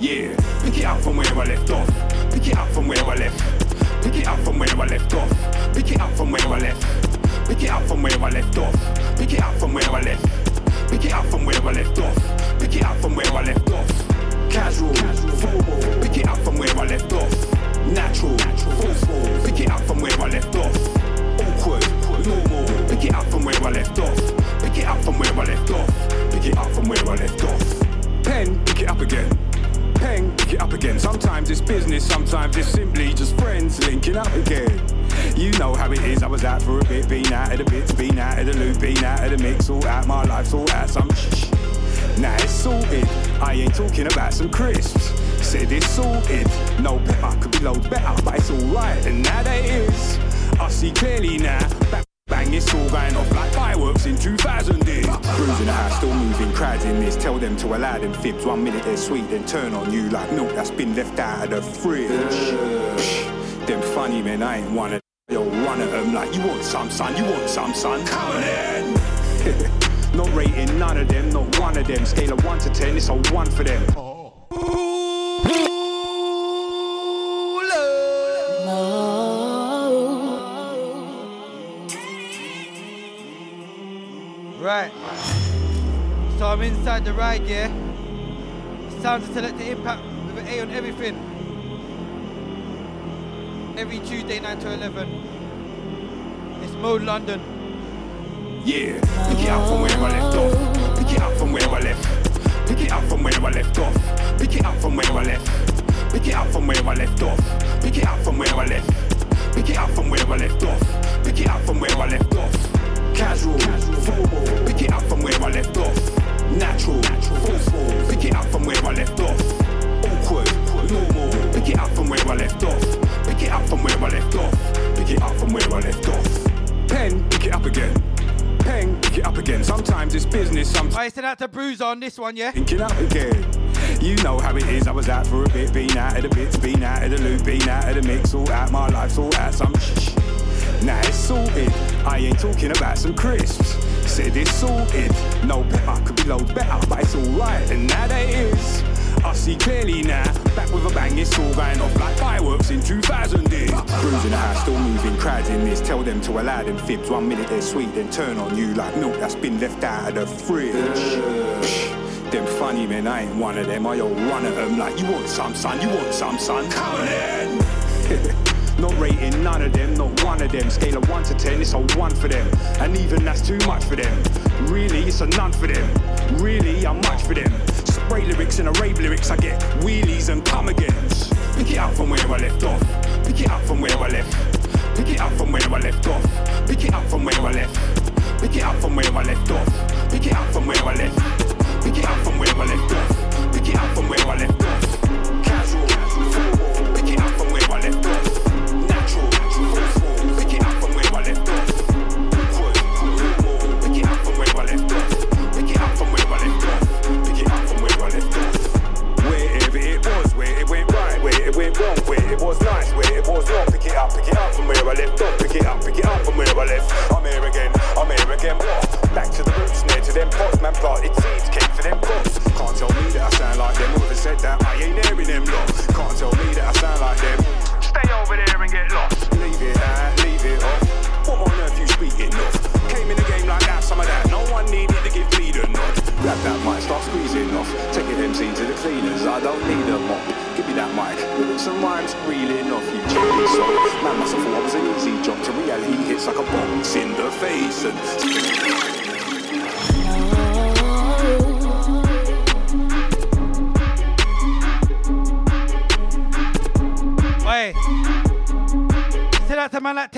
Yeah, pick it up from where I left off. Pick it up from where I left. Pick it up from where I left off. Pick it up from where I left. Pick it up from where I left off. Pick it up from where I left. Pick it up from where I left off. Pick it up from where I left off. Casual, formal. Pick it up from where I left off. Natural, forceful. Pick it up from where I left off. Awkward, normal. Pick it up from where I left off. Pick it up from where I left off. Pick it up from where I left off. Pen, pick it up again peng, pick it up again. Sometimes it's business, sometimes it's simply just friends linking up again. You know how it is, I was out for a bit, been out of the bits, been out of the loop, been out of the mix, all out my life, all out some shh. Now it's sorted, I ain't talking about some crisps. Said it's sorted, no pepper could be loads better, but it's alright, and now that is. I see clearly now, back all going off like fireworks in 2000 days. Cruising the house, still moving, crowds in this. Tell them to allow them fibs. One minute they're sweet, then turn on you like milk that's been left out of the fridge. them funny men, I ain't one of them. Yo, one of them like, you want some, son? You want some, son? Come on in. not rating none of them, not one of them. Scale of 1 to 10, it's a 1 for them. Right. So I'm inside the ride, yeah? time to Selecta Impact with an A on everything. Every Tuesday, 9 to 11. It's Mode London. Yeah, pick it up from where I left off. Pick it up from where I left. Pick it up from where I left off. Pick it up from where I left. Pick it up from where I left off. Pick it up from where I left. Pick it up from where I left off. Pick it up from where I left off. Casual, formal. Pick it up from where I left off. Natural, forceful. Pick it up from where I left off. Awkward, normal. Pick it up from where I left off. Pick it up from where I left off. Pick it up from where I left off. Pen, pick it up again. Pen, pick it up again. Sometimes it's business, sometimes. I sent out to Bruise on this one, yeah? Picking up again. You know how it is, I was out for a bit, been out of the bits, been out of the loop, been out of the mix, all out my life, all out some shh. Now it's sorted, I ain't talking about some crisps. Said it's sorted, no pepper could be loads better, but it's alright, and now that it is. I see clearly now, back with a bang, it's all going off like fireworks in 2000 days. Cruising the house, still moving, crowds in this. Tell them to allow them fibs. One minute they're sweet, then turn on you like milk that's been left out of the fridge. Them funny men, I ain't one of them. I owe one of them. Like, you want some, son? You want some, son? Come on in. Not rating none of them, not one of them. Scale of 1 to 10, it's a 1 for them. And even that's too much for them. Really, it's a none for them. Really, I'm much for them. Spray lyrics and a rave lyrics, I get wheelies and come agains. Pick it up from where I left off. Pick it up from where I left. Pick it up from where I left off. Pick it up from where I left. Pick it up from where I left off. Pick it up from where I left. Pick it up from where I left off. Pick it up from where I left off.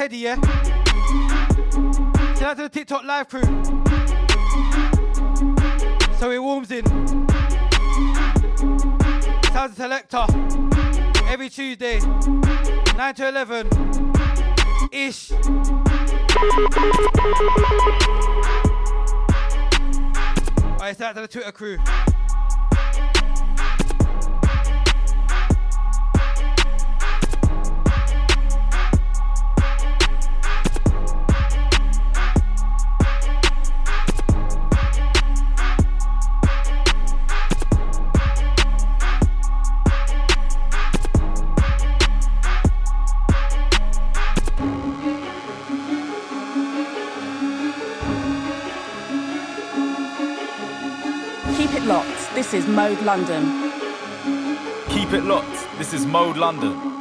Teddy, yeah? Send out to the TikTok live crew. So it warms in. Sound selector. Every Tuesday, 9 to 11. Ish. Alright, shout out to the Twitter crew. Mode London. Keep it locked. This is Mode London.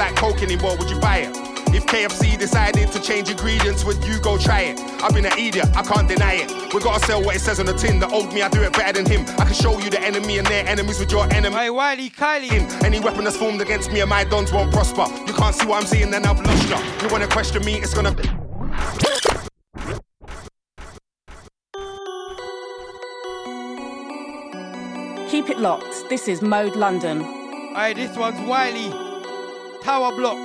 Anymore, would you buy it? If KFC decided to change ingredients, would you go try it? I've been an idiot, I can't deny it. We gotta sell what it says on the tin. The old me, I do it better than him. I can show you the enemy and their enemies with your enemy. Hey, Wiley, Kylie. Any weapon that's formed against me and my dons won't prosper. You can't see what I'm seeing, then I've lost you. You wanna question me, it's gonna. Keep it locked. This is Mode London. Hey, this one's Wiley. Tower Block.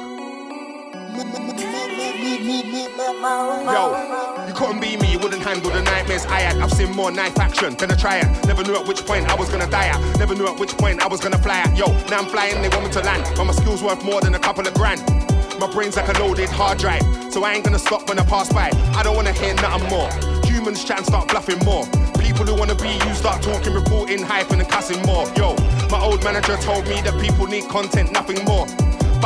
Yo, you couldn't be me, you wouldn't handle the nightmares I had. I've seen more knife action than a triad. Never knew at which point I was gonna die at. Never knew at which point I was gonna fly at. Yo, now I'm flying, they want me to land. But my skills worth more than a couple of grand. My brain's like a loaded hard drive, so I ain't gonna stop when I pass by. I don't wanna hear nothing more. Humans try and start bluffing more. People who wanna be you start talking, reporting, hyping, and cussing more. Yo, my old manager told me that people need content, nothing more.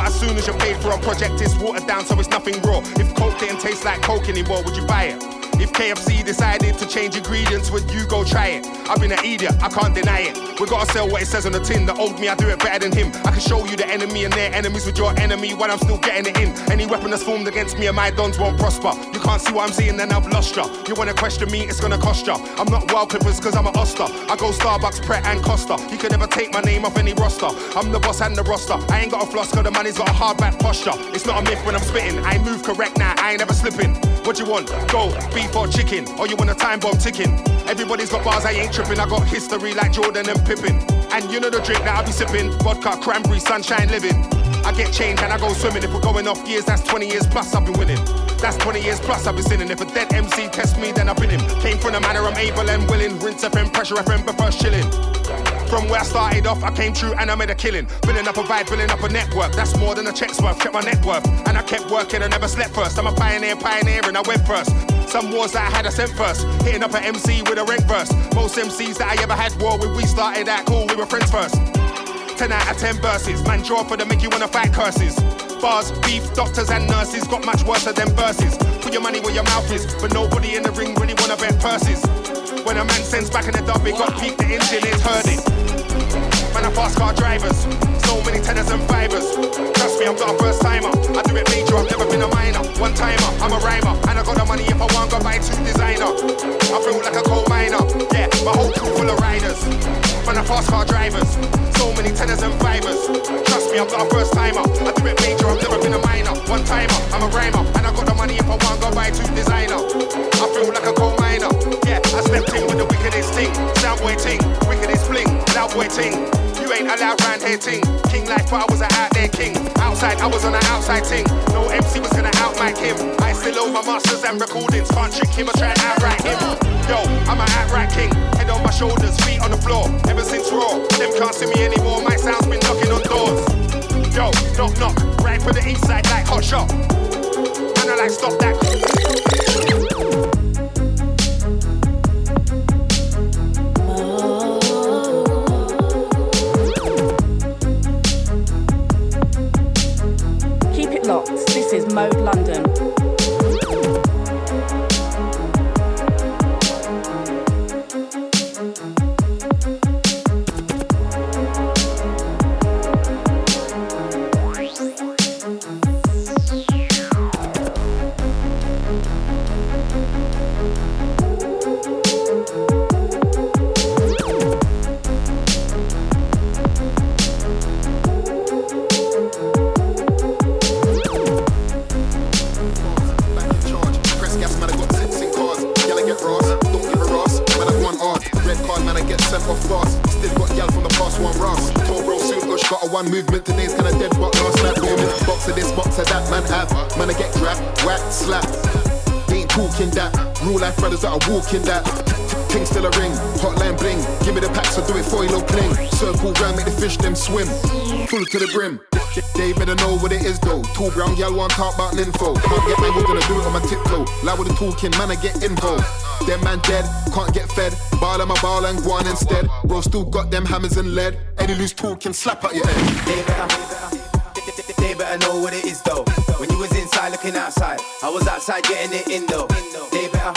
As soon as you're paid for a project, it's watered down, so it's nothing raw. If coke didn't taste like coke anymore, would you buy it? If KFC decided to change ingredients, would you go try it? I've been an idiot, I can't deny it. We gotta sell what it says on the tin. The old me, I do it better than him. I can show you the enemy and their enemies with your enemy while I'm still getting it in. Any weapon that's formed against me and my dons won't prosper. You can't see what I'm seeing, then I've lost ya. You wanna question me, it's gonna cost ya. I'm not wild clippers cause I'm an Oster. I go Starbucks, Pret and Costa. You can never take my name off any roster. I'm the boss and the roster. I ain't got a floss the money's got a hard back posture. It's not a myth when I'm spitting. I move correct now, I ain't ever slipping. What you want? Go, beef or chicken? Or you want a time bomb ticking? Everybody's got bars, I ain't tripping. I got history like Jordan and Pippen. And you know the drink that I be sipping? Vodka, cranberry, sunshine living. I get changed and I go swimming. If we're going off years, that's 20 years plus I've been winning. That's 20 years plus I've been sinning. If a dead MC tests me, then I've been him. Came from the manner I'm able and willing. Rinse FM, pressure FM, but first chilling. From where I started off, I came true and I made a killing. Building up a vibe, building up a network. That's more than a check's worth. Check my net worth. And I kept working, I never slept first. I'm a pioneer, pioneering, I went first. Some wars that I had, I sent first. Hitting up an MC with a rank verse. Most MCs that I ever had war with, we started out cool, we were friends first. 10 out of 10 verses. Man, draw for them, make you wanna fight curses. Bars, beef, doctors and nurses got much worse than verses. Put your money where your mouth is, but nobody in the ring really wanna bet purses. When a man sends back in the dub, it got peaked, the engine is it. Man, I fast car drivers, so many tenors and fibers. Trust me, I'm not a first timer. I do it major, I've never been a minor. One timer, I'm a rhymer, and I got the money if I want, go buy two designer. I feel like a coal miner, yeah, my whole crew full of riders. Man, I fast car drivers, so many tenors and fibers. Trust me, I'm not a first timer. I do it major, I've never been a minor. One timer, I'm a rhymer, and I got the money if I want, go buy two designer. I feel like a coal miner, yeah, I stepped in with the wickedest thing, soundboy ting, wickedest bling, loud boy ting. You ain't allowed round here ting. King life, but I was an out there king. Outside, I was on an outside ting. No MC was gonna outmic him. I still owe my masters and recordings. Can't trick him or try and outright him. Yo, I'm an outright king. Head on my shoulders, feet on the floor. Ever since Raw, them can't see me anymore. My sound's been knocking on doors. Yo, knock knock, right for the east side like hot shot. And I like stop that. Locked. This is Mode London. Off fast. Still got gal from the past one round. Tall bro suit push, got a one movement. Today's kinda dead, but last night booming. Box of this, box of that, man have. Man, I get grabbed, whacked, slapped. Ain't talking that. Real life brothers that are walking that. King still a ring, hotline bling. Give me the packs, I do it for you, no cling. Circle round, make the fish them swim. Full to the brim. They better know what it is though. Two brown gal want talk about info. Can't get angled, gonna do it on my tiptoe. Loud with the talking, man, I get involved. Them man dead, can't get fed. Ball on my ball and go on instead. Bro, still got them hammers and lead. Any loose talking, slap at your head. They better, they better know what it is though. When you was inside looking outside, I was outside getting it in though. They better,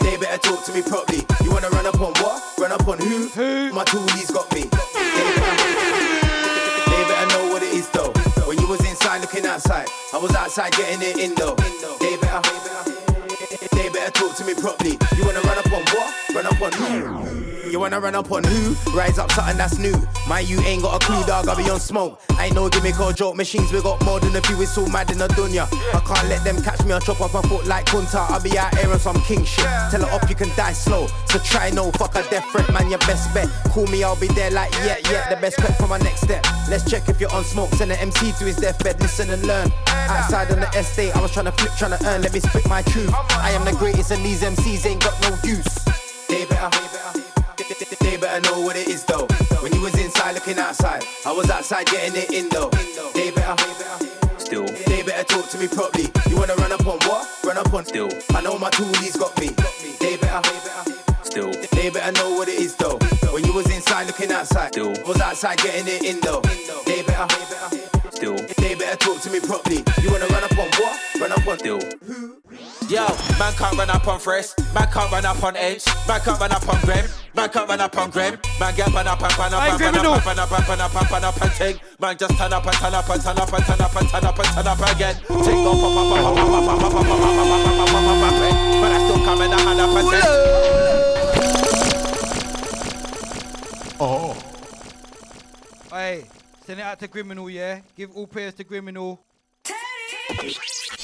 they better talk to me properly. You wanna run up on what? Run up on who? Who? My toolies got me. You looking outside, I was outside getting it in though. They better, they better talk to me properly. You wanna run up on what? Run up on who? You wanna run up on who? Rise up something that's new. My you ain't got a clue, dog. I be on smoke. Ain't no gimmick or joke. Machines we got more than a few. It's so mad in the dunya. I can't let them catch me. I chop off my foot like Kunta. I be out here on some king shit. Tell her up, you can die slow. So try no fuck a death threat, man. Your best bet. Call me, I'll be there like yeah, yeah. The best prep for my next step. Let's check if you're on smoke. Send an MC to his deathbed. Listen and learn. Outside on the estate, I was trying to flip, trying to earn. Let me spit my truth. I am the greatest, and these MCs ain't got no use. They better, they better know what it is though. When you was inside looking outside, I was outside getting it in though. They better, Still, they better talk to me properly. You wanna run up on what? Run up on Still. I know my toolies got me. They better, still, they better know what it is though. When you was inside looking outside, Still. I was outside getting it in though. They better, still, they better talk to me properly. You wanna run up on what? Run up on still. Yo, man can't run up on fresh, man can't run up on edge, man can't run up on grem, man can't run up on grem, man get pan up and pan up Hey, and pan Criminal. up and pan up and pan up and pan up and ting. Man just turn up and turn up and turn up and turn up and turn up and turn up again. Ting go pop pop pop pop pop pop pop pop pop pop pop pop pop pop But I still come in the hand up and ting. Hey, send it out to Criminal, yeah? Give all prayers to Criminal.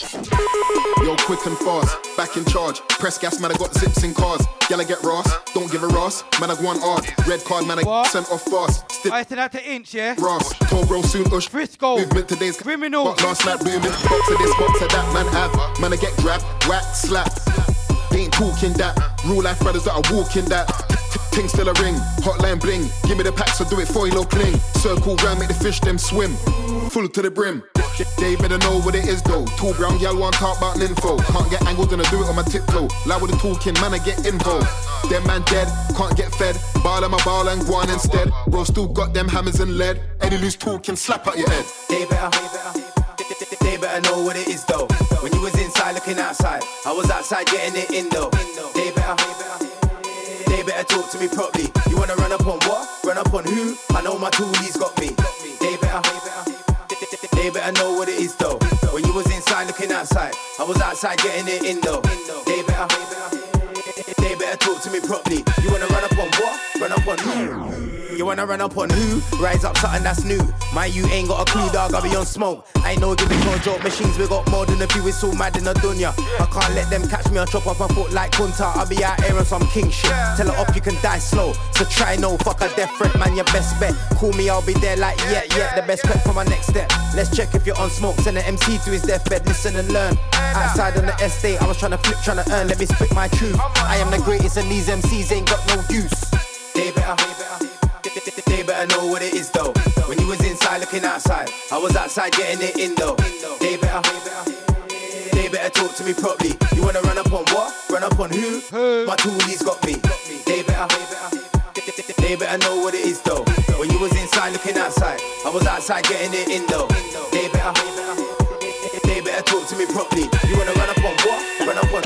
Yo, quick and fast, back in charge. Press gas, man, I got zips in cars. Gal, I get Ross, don't give a Ross. Man, I go on hard. Red card, man, I What? sent off fast. Still I send out to Inch, yeah? Ross, tall bro, soon ush. Frisco. Movement today's Criminal. But last night booming. Box of this, box of that, man, have. Man, I get grabbed, whacked, slapped. Ain't talking that. Real life brothers that are walking that. Ting still a ring, hotline bling. Give me the packs, I do it for you, no cling. Circle round, make the fish them swim. Full to the brim. They better know what it is though. Two brown gal want talk about info. Can't get angled, gonna do it on my tiptoe. Loud with the talking, man, I get involved. Them man dead, can't get fed. Ball on my ball and go on instead. Bro, still got them hammers and lead. Any loose talking, slap at your head. They better, they better they better know what it is though. When you was inside looking outside, I was outside getting it in though. They better, they better talk to me properly. You wanna run up on what? Run up on who? I know my toolies got is though. When you was inside looking outside, I was outside getting it in though. They better, they better talk to me properly. You wanna run up on what? Run up on who? You wanna run up on who? Rise up something that's new. My you ain't got a clue, dog. I be on smoke. I ain't no gimmick or joke. Machines we got more than a few. It's so mad in the dunya. I can't let them catch me. I chop off my foot like Kunta. I be out here on some king shit. Tell her up, you can die slow. So try no fuck a death threat, man. Your best bet. Call me, I'll be there like yeah, yeah. The best prep for my next step. Let's check if you're on smoke. Send an MC to his deathbed. Listen and learn. Outside on the estate, I was trying to flip, trying to earn. Let me spit my truth. I am the greatest, and these MCs ain't got no use. They better, they better know what it is though. When you was inside looking outside, I was outside getting it in though. They better, they better talk to me properly. You wanna run up on what? Run up on who? My toolies got me. They better, they better know what it is though. When you was inside looking outside, I was outside getting it in though. They better, they better talk to me properly. You wanna run up on what? Run up on.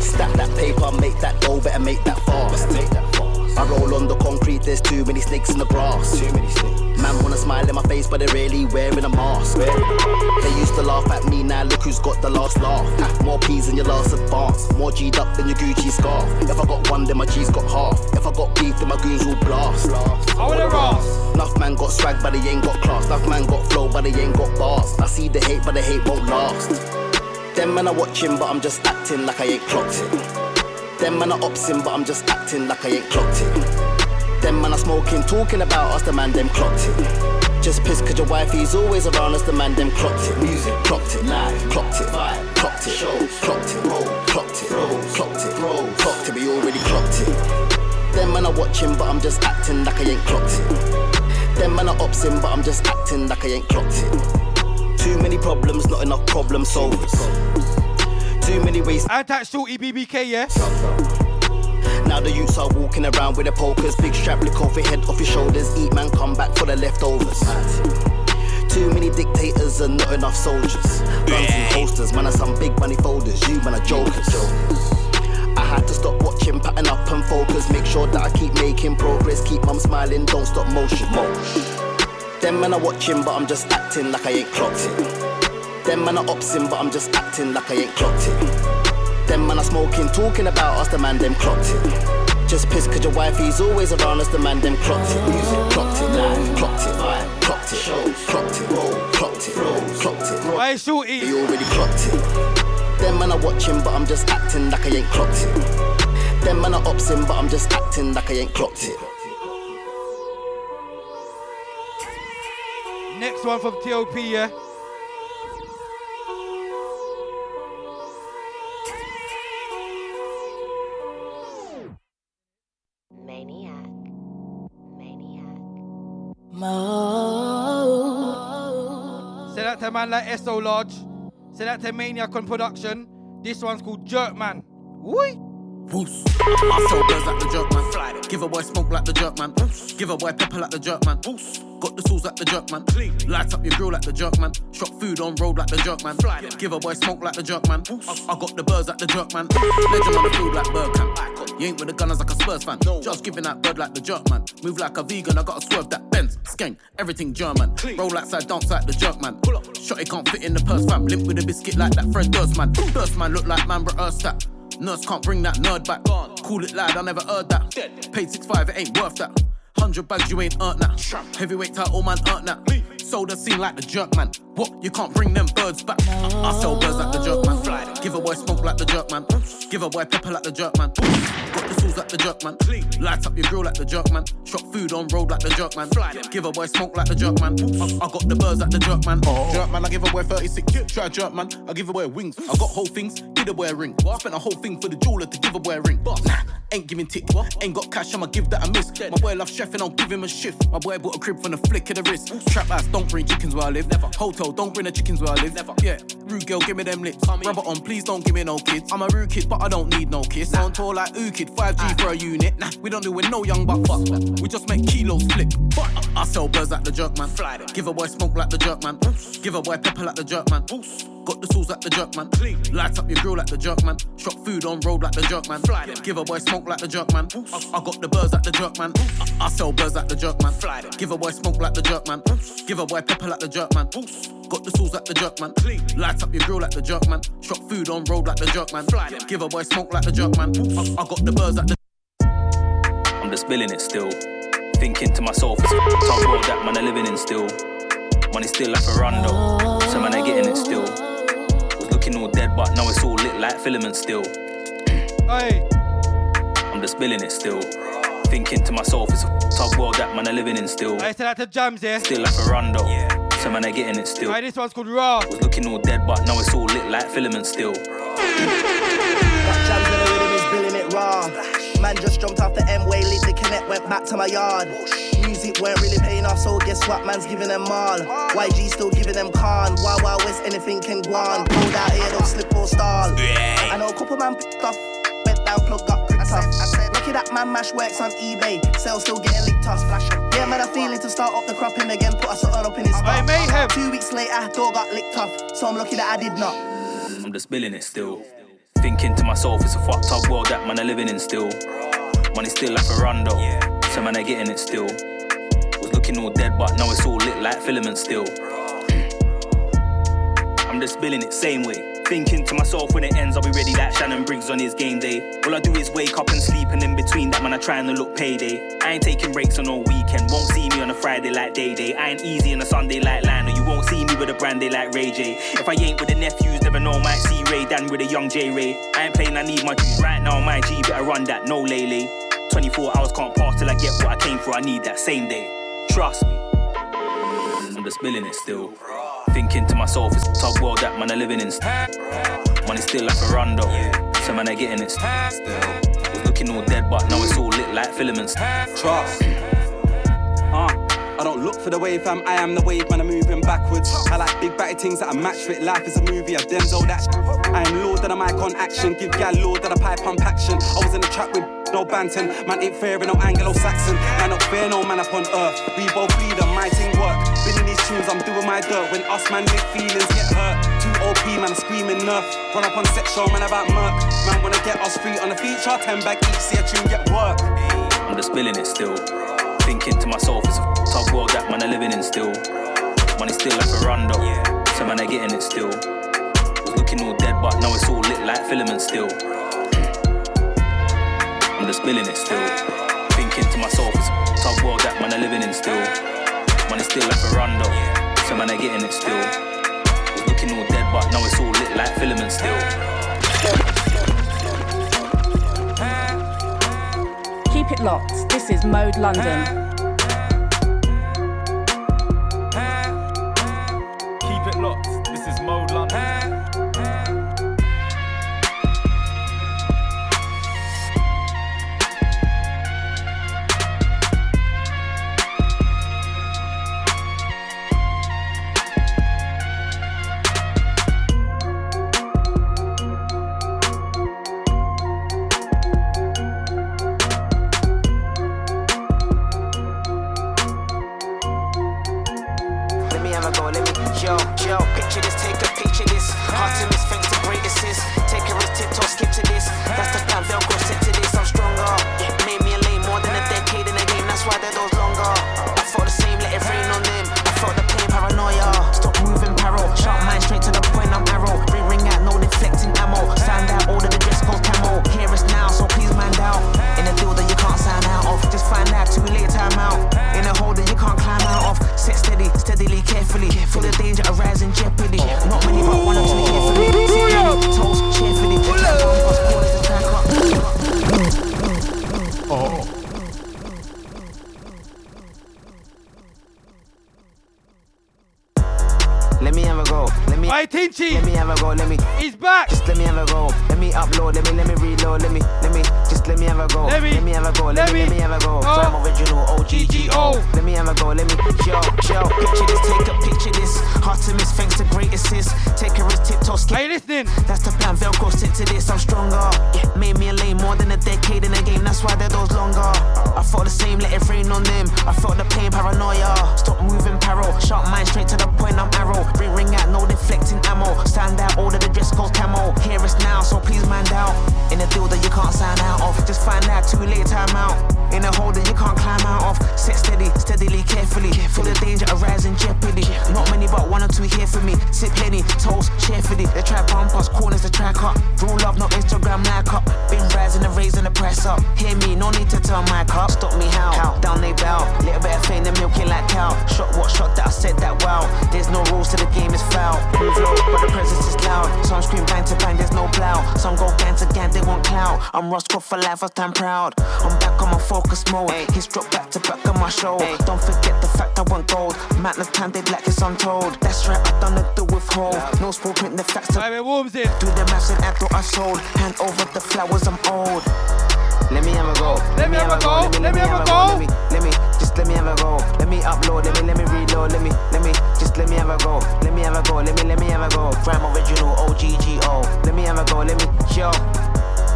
Stack that paper, make that dough, better make that fast. I roll on the concrete, there's too many snakes in the grass. Too many snakes. Man wanna smile in my face, but they're really wearing a mask. They used to laugh at me, now look who's got the last laugh. Ah. More P's than your last advance, more G'd up than your Gucci scarf. If I got one, then my G's got half. If I got beef, then my goons will blast. I wanna ross. Enough man got swag, but they ain't got class. Enough man got flow, but they ain't got bars. I see the hate, but the hate won't last. Them men are watching, but I'm just acting like I ain't clocked it. Them man are opsing, but I'm just acting like I ain't clocked it. Them man are smoking, talking about us, the man them clocked it. Just piss cause your wifey's always around us, the man them clocked it. Music, clocked it, live, clocked it, vibe, clocked it, shows, clocked it, roll, clocked it, rolls, clocked it, rolls, clocked it, we already clocked it. Them man are watching, but I'm just acting like I ain't clocked it. Them man are opsing, but I'm just acting like I ain't clocked it. Too many problems, not enough problem solvers. Too many ways. I that shorty BBK, yeah? Now the youths are walking around with their pokers, big strap, lick off your head, off your shoulders. Eat man, come back for the leftovers. Too many dictators and not enough soldiers. Guns and holsters, man, are some big money folders. You man are jokers. I had to stop watching, pattern up and focus. Make sure that I keep making progress. Keep mum smiling, don't stop motion. Them man are watching, but I'm just acting like I ain't clocked it. Them man are opsing, but I'm just acting like I ain't clocked it. Them man are smoking, talking about us, the man them clocked it. Just piss cause your wifey's always around us, the man them clocked it. Music, clocked it, live, clocked it, vibe, clocked it, shows, clocked it, roll, clocked it, rolls, clocked it. Roll. Why shorty? You already clocked it. Them man are watching, but I'm just acting like I ain't clocked it. Them man are opsing, but I'm just acting like I ain't clocked it. Next one from TOP, yeah? Say that to a man like SO Lodge. Say that to Maniac on production. This one's called Jerkman. Whee! Woos. I sell girls like the jerk man. Give a boy smoke like the jerk man. Give a boy pepper like the jerk man. Got the tools like the jerk man. Light up your grill like the jerk man. Shop food on road like the jerk man. Fly. Give a boy smoke like the jerk man. I, I got the birds like the jerk man. Legend on the field like Bergkamp. You ain't with the gunners like a Spurs fan. Just giving that bird like the jerk man. Move like a vegan, I gotta swerve that Benz. Skank, everything German. Roll outside, dance like the jerk man. Shot it can't fit in the purse fam. Limp with a biscuit like that Fred Durst man. Durst man look like man, bro, that. Nurse can't bring that nerd back. Call it loud, I never heard that. Paid six five, it ain't worth that. Hundred bags, you ain't earned that. Heavyweight title, man, earned that. Sold the scene like the jerk man. What? You can't bring them birds back. I, I sell birds like the jerk man. Fly. Give a boy smoke like the jerk man. Give a boy pepper like the jerk man. Got the tools like the jerk man. Light up your grill like the jerk man. Shop food on road like the jerk man. Fly. Give a boy smoke like the jerk man. I, I got the birds like the jerk man. Jerk man, I give a boy 36. Try jerk man, I give a boy wings. I got whole things, give a boy a ring. I Spent a whole thing for the jeweler to give a boy a ring. But Nah, ain't giving tick. Ain't got cash, I'ma give that a miss. My boy loves chef and I'll give him a shift. My boy bought a crib from the flick of the wrist. Trap house, don't bring chickens where I live. Never. Hotel, don't bring the chickens where I live. Never. Yeah, rude girl, give me them lips. Rub it on, please don't give me no kids. I'm a rude kid, but I don't need no kiss. Sound tall like ooh kid, 5G for a unit. Nah, we don't do with no young buck fuck. We just make kilos flip. I, I sell birds like the jerk man. Give a boy smoke like the jerk man. Give a boy pepper like the jerk man. Got the tools like the jerk man. Light up your grill like the jerk man. Shop food on road like the jerk man. Give a boy smoke like the jerk man. I, I got the birds like the jerk man. I, I sell birds like the jerk man. Give a boy smoke like the jerk man. Give a boy pepper like the jerk man. Got the tools like the jerk man. Light up your grill like the jerk man. Shop food on road like the jerk man. Give a boy smoke like the jerk man. I, I got the birds like the. I'm just spilling it still. Thinking to myself, it's a tough world that man are living in still. Money still like a rondo, so man are getting it still. Was looking all dead, but now it's all lit like filament still. Hey. I'm just spilling it still. Thinking to myself, it's a tough world that man are living in still. I said that to Jams, yeah? Still like a rondo, Yeah. so man are getting it still. Hey, this one's called Raw. Was looking all dead, but now it's all lit like filament still. Got jams in the rhythm is billing it raw. Man just jumped off the M-way, lit the connect, went back to my yard. Music weren't really paying off, so guess what? Man's giving them all. YG still giving them con. Wild Wild West, anything can go on. Hold out here, don't slip or stall. I know a couple man picked off, went down, plug got gripped off. Lucky that man mash works on eBay, sales still getting licked off. Yeah, man, I feeling to start up the cropping again, put a something up in his spot. Two weeks later, door got licked off, so I'm lucky that I did not. I'm just spilling it still. Thinking to myself, it's a fucked up world that man are living in still. Money still like a rondo, so man are getting it still. Was looking all dead, but now it's all lit like filament still. I'm just spilling it same way. Thinking to myself when it ends, I'll be ready like Shannon Briggs on his game day. All I do is wake up and sleep, and in between that, man, I trying to look payday. I ain't taking breaks on no weekend. Won't see me on a Friday like day day. I ain't easy on a Sunday like Lionel. You won't see me with with a brandy like Ray J. If I ain't with the nephews, never know, might see Ray Dan with a young J Ray. I ain't playing, I need my juice right now, my G, better run that, no lele. 24 hours can't pass till I get what I came for, I need that same day. Trust me. I'm just spilling it still. Thinking to myself, it's a tough world that man are living in. Money still like a rondo. So man are getting it still. Was looking all dead, but now it's all lit like filaments. Trust. Uh. I don't look for the wave, fam. I am the wave, man. I'm moving backwards. I like big batty things that I match with. Life is a movie, I've them all that. I am Lord that I'm icon action. Give gal Lord that I pipe pump action. I was in the trap with no banting. Man ain't fair no Anglo Saxon. Man not fair, no man upon earth. We both lead my team work. Been tunes, I'm doing my dirt. When us man live feelings get hurt. Two OP, man, screaming nerf. Run up on set show, man, about murk. Man wanna get us free on the feature. Ten back each, see a tune get work. I'm just spilling it still. Thinking to myself, it's a tough world that man are living in still. Money still like a rondo, so man are getting it still. Was looking all dead, but now it's all lit like filaments still. I'm just spilling it still. Thinking to myself, it's a tough world that man are living in still. Still like a rondo, so man are getting it still. Was looking all dead, but now it's all lit like filaments still. Keep it locked. This is Mode London. Go. Let me- let me have a go. Let, me, let me- have a go. oh. From original OGGO. Let me have a go. Let me yo yo. Picture this. Take a picture this. Hard to miss. Thanks to great assist. Take a risk. Tiptoe. Skip. Hey, listening. That's the plan. Velcro. Stick to this. I'm stronger. Yeah, made me a lane more than a decade in the game. That's why they're those longer. I felt the same. Let it rain on them. I felt the pain. Paranoia. Stop moving. Paro. Sharp mind. Straight to the point. I'm arrow. Ring ring out. No deflecting ammo. Stand out. Order the dress code camo. Hear us now. So please mind out. In a deal that you can't sign out of. Just find out. Too late. Time out. In a hole that you can't climb out of. Sit steady. Steadily. Carefully. Feel the danger arise in jeopardy. Not many, but one or two here for me. Sip penny. Toast. Cheerfully. They try bump us. Corners the track up. Rule love. No Instagram like up. Been rising and raising the price up. Hear me. No need to turn my cup. Stop me how? how? Down they bow. Little bit of fame. Then milking like cow. Shot what shot that I said that wow. There's no rules to the game. It's foul. Move low, but the presence is loud. Some scream bang to bang. There's no plow. Some go gang to gang. They want clout. I'm Roscoe for life. I stand proud. I'm back on my focus mode. His drop back to back on my show. Don't forget the fact I want gold. Man, the time they black is untold. That's right. I done it the withhold. No small print. The facts to Hey, it warms it. do the maths and add what I sold. Hand over the flowers. I'm old. Let me have a go. Let me have a go. Let me have a go. Let me, let me, just let me have a go. Let me upload. Let me, let me reload. Let me, let me, just let me have a go. Let me have a go. Let me, let me have a go. Prime original OGGO. Let me have a go. Let me, yo.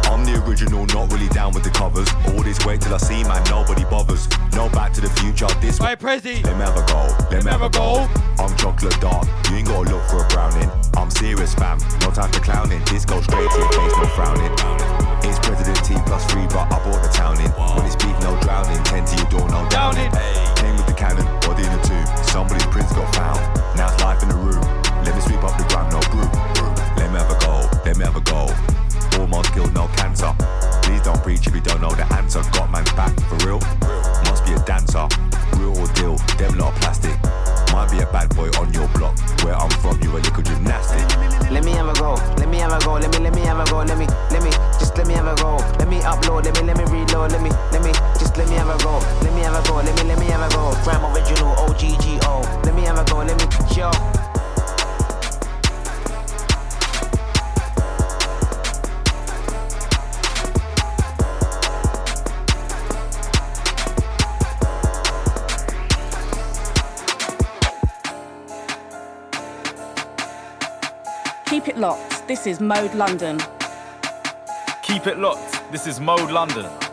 I'm the original, not really down with the covers. All this wait till I see man, nobody bothers. No back to the future, this Hey, Prezi. Let me have a go, let me have a go. I'm chocolate dark, you ain't gotta look for a browning. I'm serious fam, no time for clowning. This goes straight to your face, no frowning. It's President T plus three, but I bought the town in. When it's beef, no drowning. Ten to your door, no downing. Came with the cannon, body in the tube. Somebody's prince got found. Now it's life in the room. Let me sweep up the ground, no broom. Let me have a go, let me have a go. Almost killed, no cancer. Please don't preach if you don't know the answer. Got man's back, for real. Must be a dancer, real or deal. Them lot plastic. Might be a bad boy on your block. Where I'm from, you a little gymnastic. Let me have a go. Let me have a go. Let me let me have a go. Let me let me just let me have a go. Let me upload. Let me let me reload. Let me let me just let me have a go. Let me have a go. Let me let me have a go. Prime original OGGO. Let me have a go. Let me yo. Keep it locked. This is Mode London. Keep it locked. This is Mode London.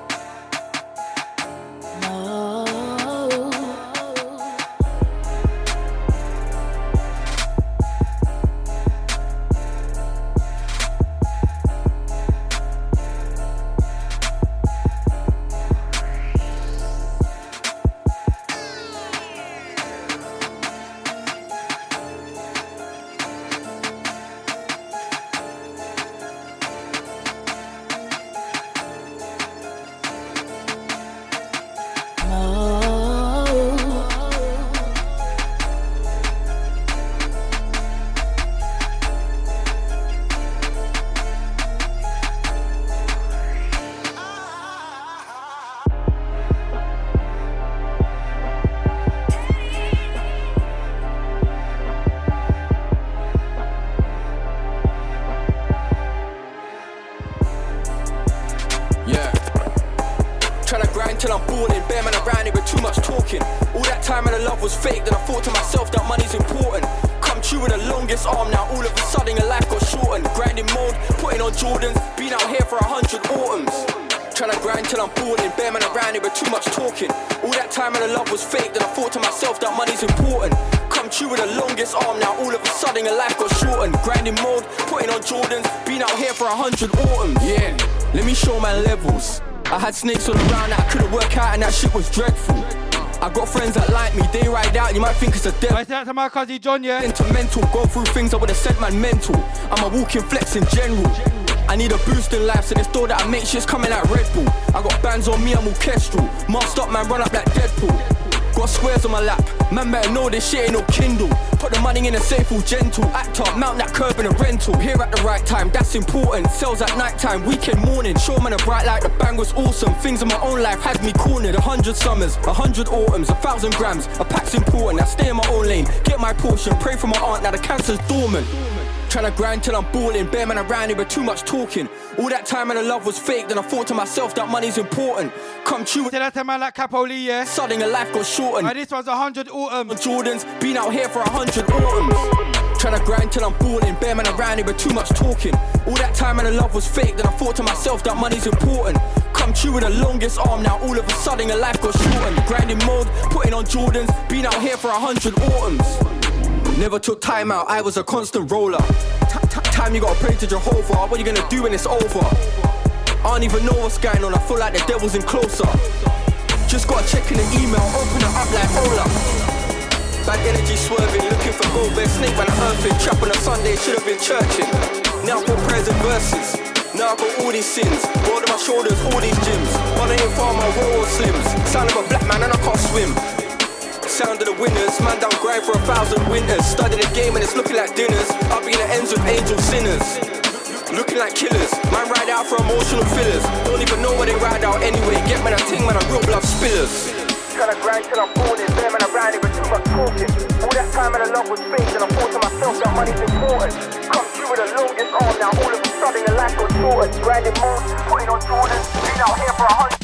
Now all of a sudden your life got shortened. Grinding mode, putting on Jordans, been out here for a hundred autumns. Tryna grind till I'm balling, bare man around here with too much talking. All that time and the love was fake, then I thought to myself that money's important. Come true with the longest arm, now all of a sudden your life got shortened. Grinding mode, putting on Jordans, been out here for a hundred autumns. Yeah, let me show my levels. I had snakes all around that I couldn't work out, and that shit was dreadful. I got friends that like me, they ride out, you might think it's a death. I said to my cousin John, yeah. Into mental, go through things I would've said man mental. I'm a walking flex in general. I need a boost in life, so this door that I make shit's coming like Red Bull. I got bands on me, I'm orchestral. Masked up, man, run up like Deadpool. Got squares on my lap, man better know this shit ain't no Kindle. Put the money in a safe, all gentle. Act up, mount that curb in a rental. Here at the right time, that's important. Sales at night time, weekend morning. Show man a bright light, the bang was awesome. Things in my own life had me cornered. A hundred summers, a hundred autumns, a thousand grams. A pack's important, I stay in my own lane. Get my portion, pray for my aunt, now the cancer's dormant. Tryna grind till I'm balling, bare man around here with too much talking. All that time and the love was fake, then I thought to myself that money's important. Come true. That to man like Capo Lee, yeah. Sudden your life got shortened. And this one's a hundred autumn. Jordans, been out here for a hundred autumns. Tryna grind till I'm balling, bare man around here with too much talking. All that time and the love was fake, then I thought to myself that money's important. Come true with the longest arm, now all of a sudden your life got shortened. Grinding mode, putting on Jordans, been out here for a hundred autumns. Never took time out, I was a constant roller. Time you gotta pray to Jehovah, what you gonna do when it's over? I don't even know what's going on, I feel like the devil's in closer. Just gotta check in the email, open it up like Ola. Bad energy swerving, looking for gold, bear snake when I earthing. Trap on a Sunday, should have been churching. Now I got prayers and verses. Now I got all these sins, all on my shoulders, all these gyms. The farm, my roll slims. Sound of a black man and I can't swim. Sound of the winners, man down grind for a thousand winters. Study the game and it's looking like dinners. I'll be in the ends with angel sinners. Looking like killers, man ride out for emotional fillers. Don't even know where they ride out anyway. Get man a ting, man a real blood spillers. Tryna grind till I'm boarded, bare man around here with too much talking. All that time and the love was fake, and I thought to myself that money's important. Come through with the longest arm, now all of a sudden your life got shortened. Grinding more, putting on Jordan, been out here for a hundred.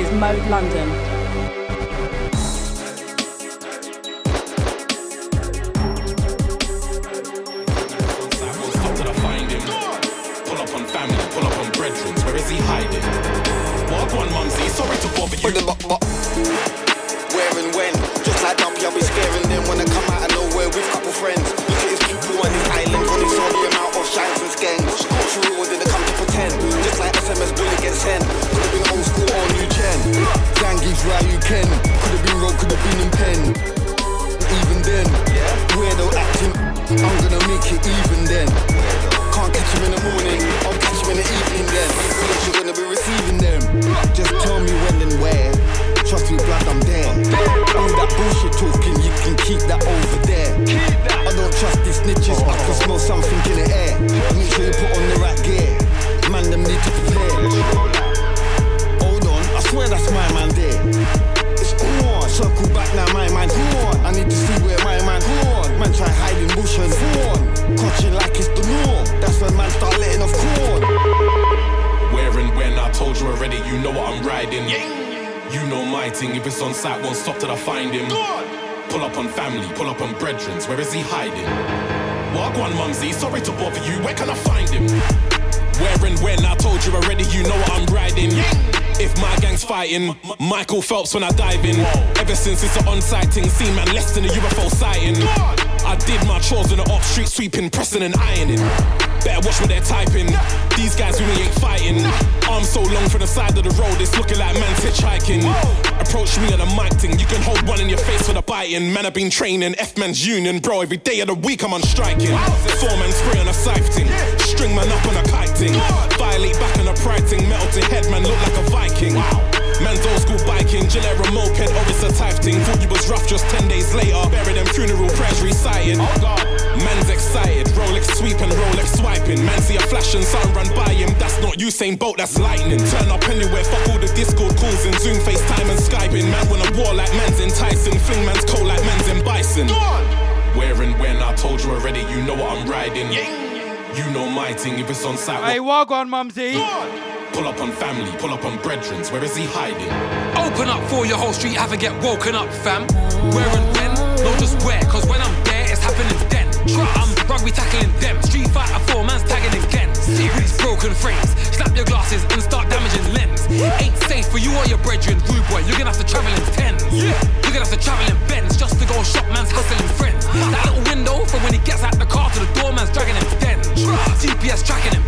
is Mode London. Ken. Could have been rope, could have been in pen. Even then, yeah. weirdo acting, I'm gonna make it even then. Fighting, Michael Phelps when I dive in. Ever since it's an on-site thing, seen man less than a UFO sighting. I did my chores on the off street sweeping, pressing and ironing. Better watch what they're typing. These guys really ain't fighting. Arms so long from the side of the road, it's looking like man's hitchhiking. Approach me on a mic thing, you can hold one in your face for the biting. Man, I've been training, F man's union, bro. Every day of the week I'm on striking. Four man spray on a thing, string man up on a kite thing. Violate back on a pride thing, metal to head, man, look like a Viking. Man's old school biking, Gillette remote pet, or it's a type thing. Thought you was rough just 10 days later. Bury them funeral prayers recited. Oh God. Man's excited, Rolex sweep and Rolex swiping. Man see a flash and something run by him. That's not Usain Bolt, that's lightning. Turn up anywhere, fuck all the Discord calls and Zoom, FaceTime and Skyping. Man when a war like man's enticing. Fling man's cold like man's in bison. Where and when I told you already, you know what I'm riding. Yeah. You know my thing, if it's on site. Hey, Wagwan mumsy. Pull up on family, pull up on brethrens, where is he hiding? Open up for your whole street, have a get woken up, fam. Where and when, not just where, cause when I'm there, it's happening then. I'm rugby tackling them, street fighter four, man's tagging again. Series, broken frames, slap your glasses and start damaging lens. Ain't safe for you or your brethren, rude boy, you're gonna have to travel in tens. You're gonna have to travel in Benz just to go shop, man's hustling friends. That little window from when he gets out the car to the door, man's dragging him dens. GPS tracking him,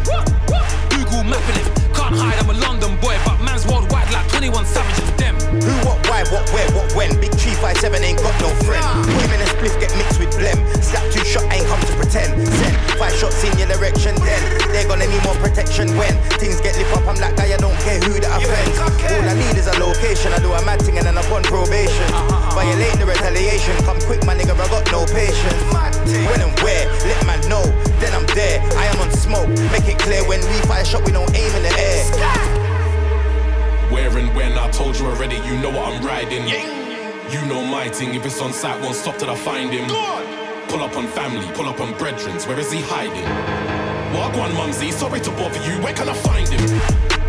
Google mapping him. Can't hide, I'm a London boy, but man's worldwide like 21 savages, them. Who, what, why, what, where, what, when? Big 357 ain't got no friend. Women and spliff get mixed with blem. Slap two shot ain't come to pretend. Send five shots in your direction, then they're gonna need more protection when things get lit up. I'm like, guy, I don't care who that offends. All I need is a location. I do a mad thing and then I'm on probation. Uh-huh. Violate the retaliation. Come quick, my nigga, I got no patience. When and where, let man know. Then I'm there. I am on smoke. Make it clear when we fire shot, we don't aim in the air. Where and when I told you already, you know what I'm riding. You know my thing, if it's on site, won't stop till I find him. Pull up on family, pull up on brethrens, where is he hiding? Wagwan mumsy, sorry to bother you, where can I find him?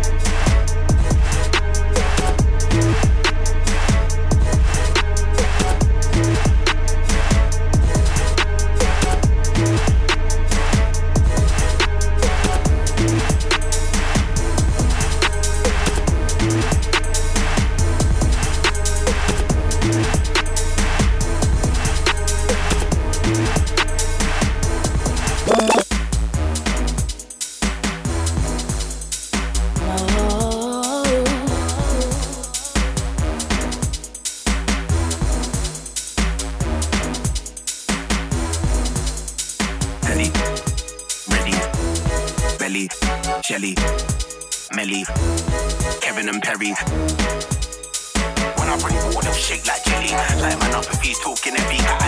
Up if he's talking heavy. I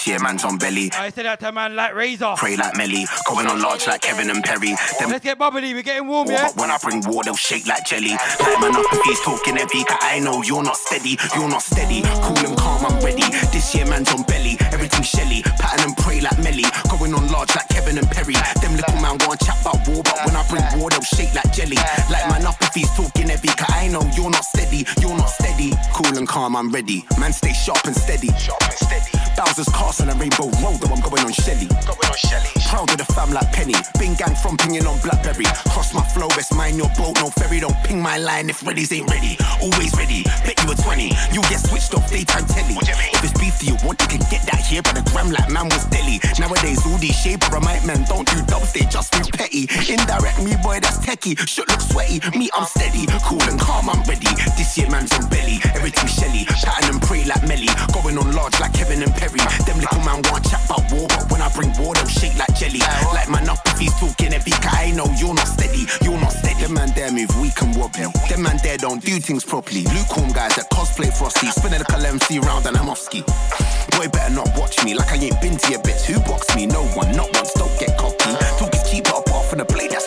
This year, man's on belly. I said that to man like Razor. Pray like Melly. Going on large like Kevin and Perry. Them Let's get bubbly, we're getting warm, yeah? But when I bring war, they'll shake like jelly. Like man up if he's talking heavy. Cause I know you're not steady, you're not steady. Cool and calm, I'm ready. This year, man's on belly. Everything Shelly. Pattern and pray like Melly. Going on large like Kevin and Perry. Them little man want chat about war, but when I bring war, they'll shake like jelly. Like man up if he's talking heavy. Cause I know you're not steady, you're not steady cool and calm, I'm ready. Man, stay sharp and steady. Sharp and steady. Bowser's Castle and Rainbow Road, though I'm going on Shelly. Going on Shelly. Proud of the fam like Penny. Bing gang from pinging on Blackberry. Cross my flow, best mind your boat, no ferry. Don't ping my line if ready's ain't ready. Always ready. Bet you a 20. You get switched off daytime telly. What you mean? If it's beef you want, you can get that here by the gram like man was deli. Nowadays, all these shape or a mic man don't do dubs, they just do petty. Indirect me, boy, that's techie. Should look sweaty. Me, I'm steady. Cool and calm, I'm ready. This year, man's on belly. Every like Michelle, pattern and pray like Melly, going on large like Kevin and Perry. Them little man want chat about war, but when I bring war, them shake like jelly. Like man up if he's talking every guy, I know you're not steady, you're not steady. Them man there move weak and wobbly. Them man there don't do things properly. Lukewarm guys that cosplay Frosty, spinning like a MC round and I'm off. Boy, better not watch me like I ain't been to your bitch. Who boxed me? No one, not once. Don't get cocky. Talk is cheap, but apart from the blade, that's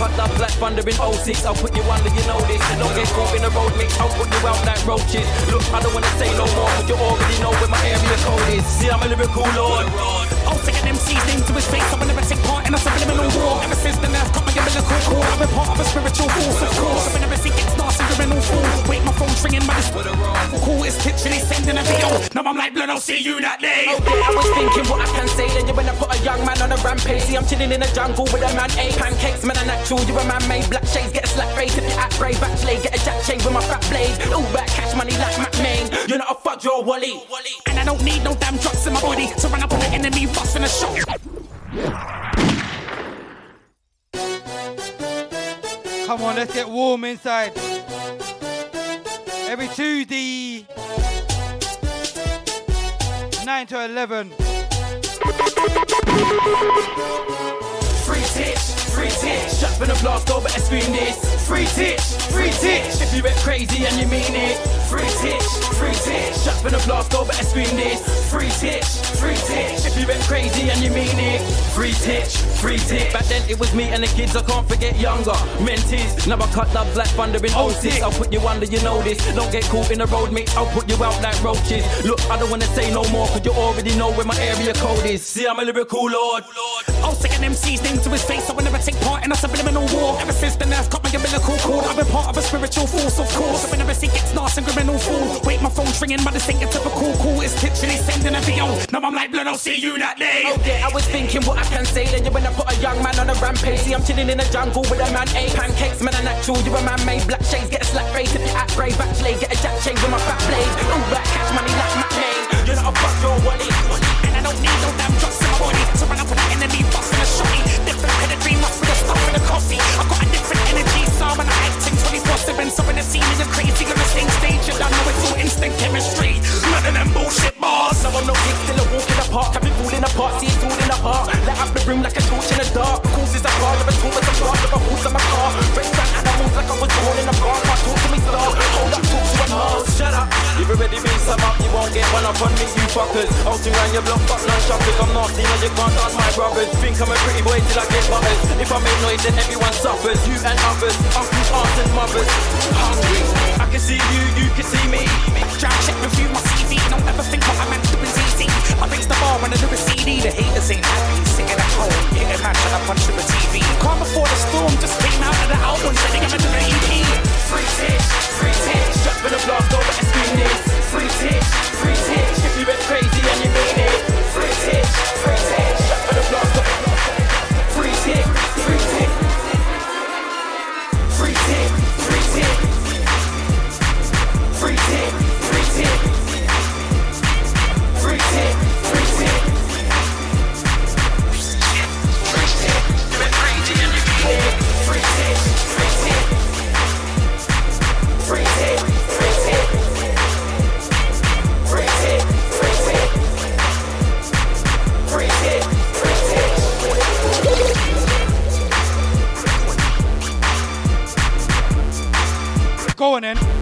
Cut that black thunder in 06. I'll put you under, you know this. Don't get caught in the road mix, I'll put you out like roaches. Look, I don't wanna say no more, but you already know where my area code is. See, I'm a lyrical lord. I'll take an MC's name to his face. I will never take part in a subliminal war. Ever since then, I've got my umbilical cord. I've been part of a spiritual force, of course. I've never seen gets nasty, criminal fool. Wait, my phone's ringing, but it's cool. It's literally sending a video. Now I'm like, blood, I'll see you that day. Okay, I was thinking what I can say. Then you when I put a young man on a rampage. See, I'm chilling in the jungle with a man. A pancakes, man, a natural. You a man made black shades, get a slap face. If you act brave, actually get a jack chain with my fat blade. All back cash money like Mac Main. You're not a fuck, you're a Wally. And I don't need no damn drugs in my body to run up on the enemy, bust in a shot. Come on, let's get warm inside. Every Tuesday, 9 to 11. Free titch, shut for the blast over and scream this. Free titch, free titch, if you get crazy and you mean it. Free titch, free titch, shut for the blast over and scream this. Free titch, free titch, if you get crazy and you mean it. Free titch, free titch. Back then it was me and the kids, I can't forget younger. Mentees, now I cut that black thunder in 06. I'll put you under, you know this. Don't get caught in the road mix, I'll put you out like roaches. Look, I don't wanna say no more, cause you already know where my area code is. See, I'm a lyrical lord. I'll take an MC's name to his face. I will never take part in a subliminal war. Ever since then, I've got my umbilical cord. I've been part of a spiritual force, of course. I will never see gets nasty, criminal fool. Wait, my phone's ringing, but ain't a typical call. It's literally sending a video. Now I'm like, blood, I'll see you that day. Okay, I was thinking what I can say. Then you when I put a young man on a rampage. See, I'm chilling in the jungle with a man. A pancakes, man, a natural. You a man made black shades, get a slap face. Act brave, actually get a jack chain with my fat blade. All black cash money like Mac Main. You're not a fuck, you're a Wally. And I don't need no damn drugs in my body to run up on the enemy, bust in a shotty. Different pedigree, must with the stuff in the coffee. I got a different energy, so acting 24 7. So when they see me, you're crazy on the same stage. You don't know it's all instant chemistry. None of them bullshit bars. So I'm no kid, still a walk in the park. I've been falling apart, see it's in the heart. Light up the room like a torch in the dark. Causes a car, never told us I'm part of a horse in my car. And animals like I was born in a bar. Can't talk to me, star. Hold up, talk to a Mars. Shut up. You've already been some up, you won't get one up on me, you fuckers. Out around your block, fuck none shoppers. I'm nasty, no, you can't dance my brothers. Think I'm a pretty boy till I get butters. If I make noise, then everyone suffers. You and others, uncles, aunts, and mothers. Hungry. I can see you, you can see me. Jam check review my CV. Don't ever think what I the bar do a CD. The haters ain't happy. Singing at home, hitting man trying to punch through the TV. Calm before the storm, just came out of the album, up into the EP. Free titch, free titch, shut for the blast over and scream this. Free titch, free titch, if you get crazy and you mean it. Free titch, free titch, shut for the blast over. Free titch, going in.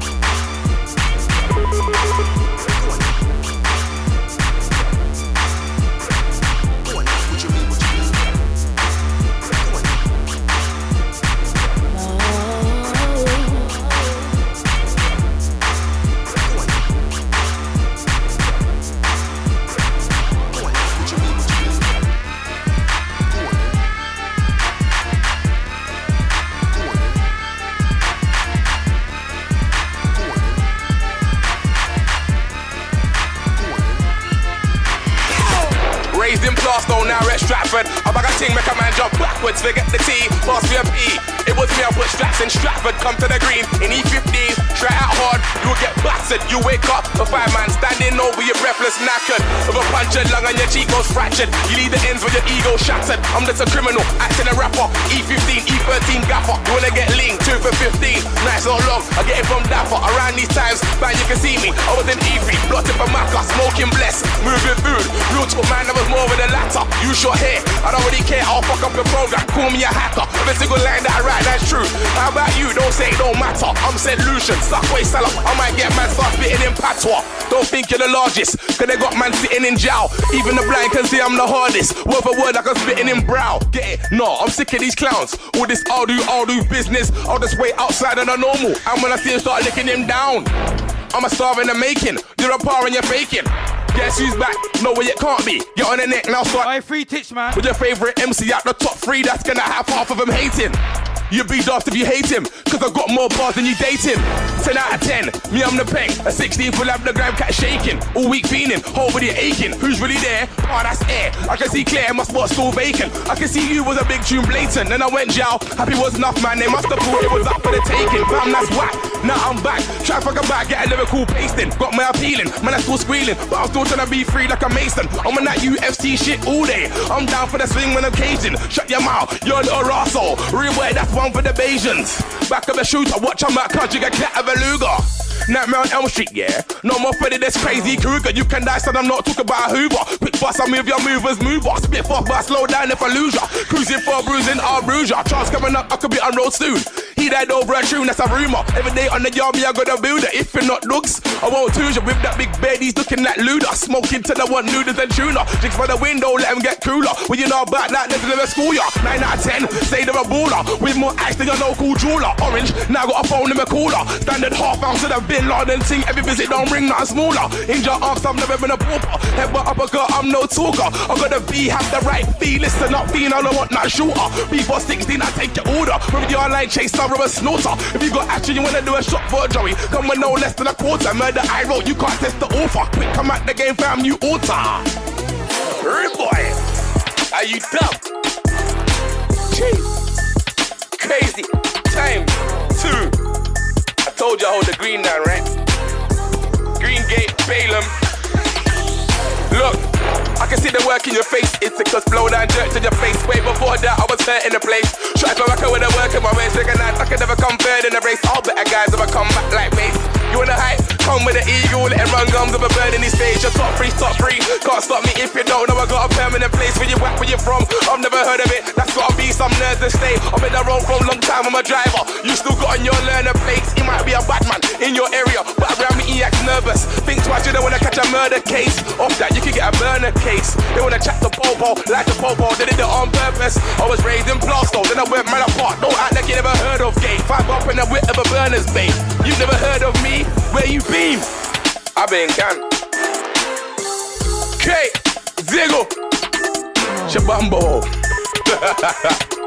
Ting, make a man jump backwards, forget the T, pass me a P. It was me, I put straps in Stratford, come to the green in E15. Try out hard, you will get battered. You wake up, a five man standing over you, breathless, knackered. With a punctured lung and your cheek goes fractured. You leave the ends with your ego shattered. I'm just a criminal, acting a rapper. E15, E13 gaffer. You wanna get linked, 2 for 15. Nice or long, I get it from Dapper. Around these times, man, you can see me. I was in E3, blotted for Macca, smoking bless, moving food. Real talk, man, I was more with the latter. You short hair, I don't really care, I'll fuck up your program. Call me a hacker. Every single line that I write, that's true. How about you? Don't say it don't matter. I'm said Lucian, Suckway Salah. I might get man start spitting in patois. Don't think you're the largest, cause they got man sitting in jail. Even the blind can see I'm the hardest. Word for word, like I'm spitting in brow. Get it? No, I'm sick of these clowns. All this I'll do, I'll do business. I'll just wait outside of the normal. And when I see him start licking him down, I'm a star in the making. You're a par and you're faking. Guess who's back? No way it can't be. Get on the neck now, start. I free titch, man. With your favorite MC at the top three, that's gonna have half of them hating. You'd be daft if you hate him, cause I've got more bars than you date him. 10 out of 10, me I'm the peng. A 16 full have the gram cat shaking. All week fiending, whole body aching. Who's really there? Oh, that's air. I can see clear, my spot still vacant. I can see you was a big tune blatant. Then I went jail, happy was enough, man. They must have thought it was up for the taking. Fam, that's whack. Now I'm back. Try fuck back, get a lyrical pasting. Got my appealing, man, I'm still squealing. But I'm still trying to be free like a mason. I'm on that UFC shit all day. I'm down for the swing when I'm caging. Shut your mouth, you're a little asshole. Real boy, that's one for the Bajans. Back of the shooter, watch on my country, get cat of a Luger. Nightmare on Elm Street, yeah. No more Freddy, this crazy Krueger. You can die, son, I'm not talking about a Hoover. Quick bust, I move your movers, move us. Spit fuck, but slow down if I lose ya. Cruising for a bruising, I'll bruise ya. Chance coming up, I could be on road soon. He died over a tune, that's a rumor. Every day on the yard, me, I gotta a builder. If you're not looks, I won't choose you with that big bed. He's looking like Luda. Smoking till I want noodles and tuna. Drinks by the window, let him get cooler. When you know about that, they never school ya. 9 out of 10, say they're a baller. With more ice than your local jeweler. Orange, now got a phone in my cooler. Standard half ounce of the bin Laden thing. Every visit don't ring nothing smaller. Injure arms, I've never been a pauper. Headbutt uppercut, I'm no talker. I gotta be, have the right feel. Listen up, being I don't want not shooter. Before 16, I take your order. From the online chase, I'm a snorter. If you got action, you wanna do a shot for a Joey. Come with no less than a quarter. Murder, I wrote, you can't test the offer. Quick, come at the game, fam, you alter. Rude boy, are you dumb? Jeez. Crazy. Time two. I told you I hold the green down, right? Green Gate, Balaam. Look, I can see the work in your face. It's because blow down dirt to your face. Way before that, I was hurt in the place. Try to back with the work in my waist. Night, I can never come third in the race. All better guys ever come back like mace. You wanna hype? Come with an eagle, let him run gums of a bird in his stage. Your top three, top three. Can't stop me if you don't know I got a permanent place where you whack where you from. I've never heard of it. That's gotta be some nerds that stay. I've been around for a long time. I'm a driver. You still got on your learner plates. You might be a bad man in your area, but around me he acts nervous. Think twice, you don't wanna catch a murder case. Off that, you can get a burner case. They wanna chat the popo, like the popo. They did it on purpose. I was raised in Plaistow, then I went man apart. Don't act like you never heard of gay. Five up in the wit of a burner's bait. You've never heard of me? Where you been? I been can. K, Ziggle, Shabambo.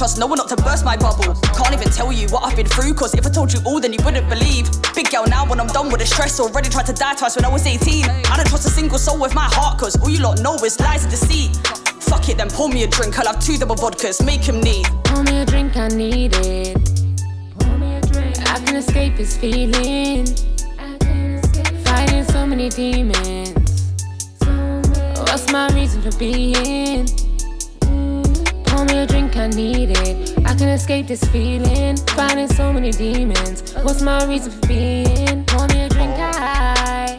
trust no one not to burst my bubble. Can't even tell you what I've been through, cause if I told you all, then you wouldn't believe. Big girl now when I'm done with the stress, already tried to die twice when I was 18. I don't trust a single soul with my heart, cause all you lot know is lies and deceit. Fuck it, then pour me a drink. I'll have two double vodkas, make him need. Pour me a drink, I need it. Pour me a drink. I can escape this feeling. This feeling. Fighting so many demons. What's my reason for being? Pour me a drink, I.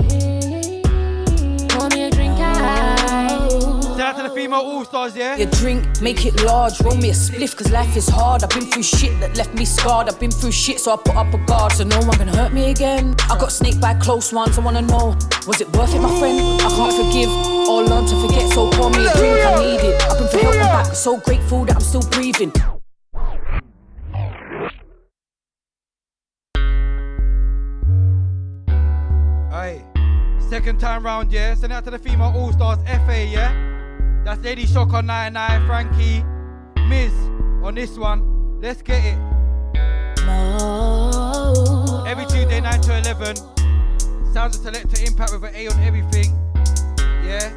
Pour me a drink, I. Shout out to the female all stars, yeah? Your drink, make it large. Roll me a spliff, cause life is hard. I've been through shit that left me scarred. I've been through shit, so I put up a guard. So no one can hurt me again. I got snaked by close ones. I wanna know, was it worth it, my friend? I can't forgive or learn to forget, so pour me a drink. I need it. I've been for help and back. So grateful that I'm still breathing. Second time round, yeah? Send out to the female all stars, FA, yeah? That's Lady Shock on 99, Frankie, Miz on this one. Let's get it. Every Tuesday, 9 to 11. Sounds of Selecta Impact with an A on everything. Yeah?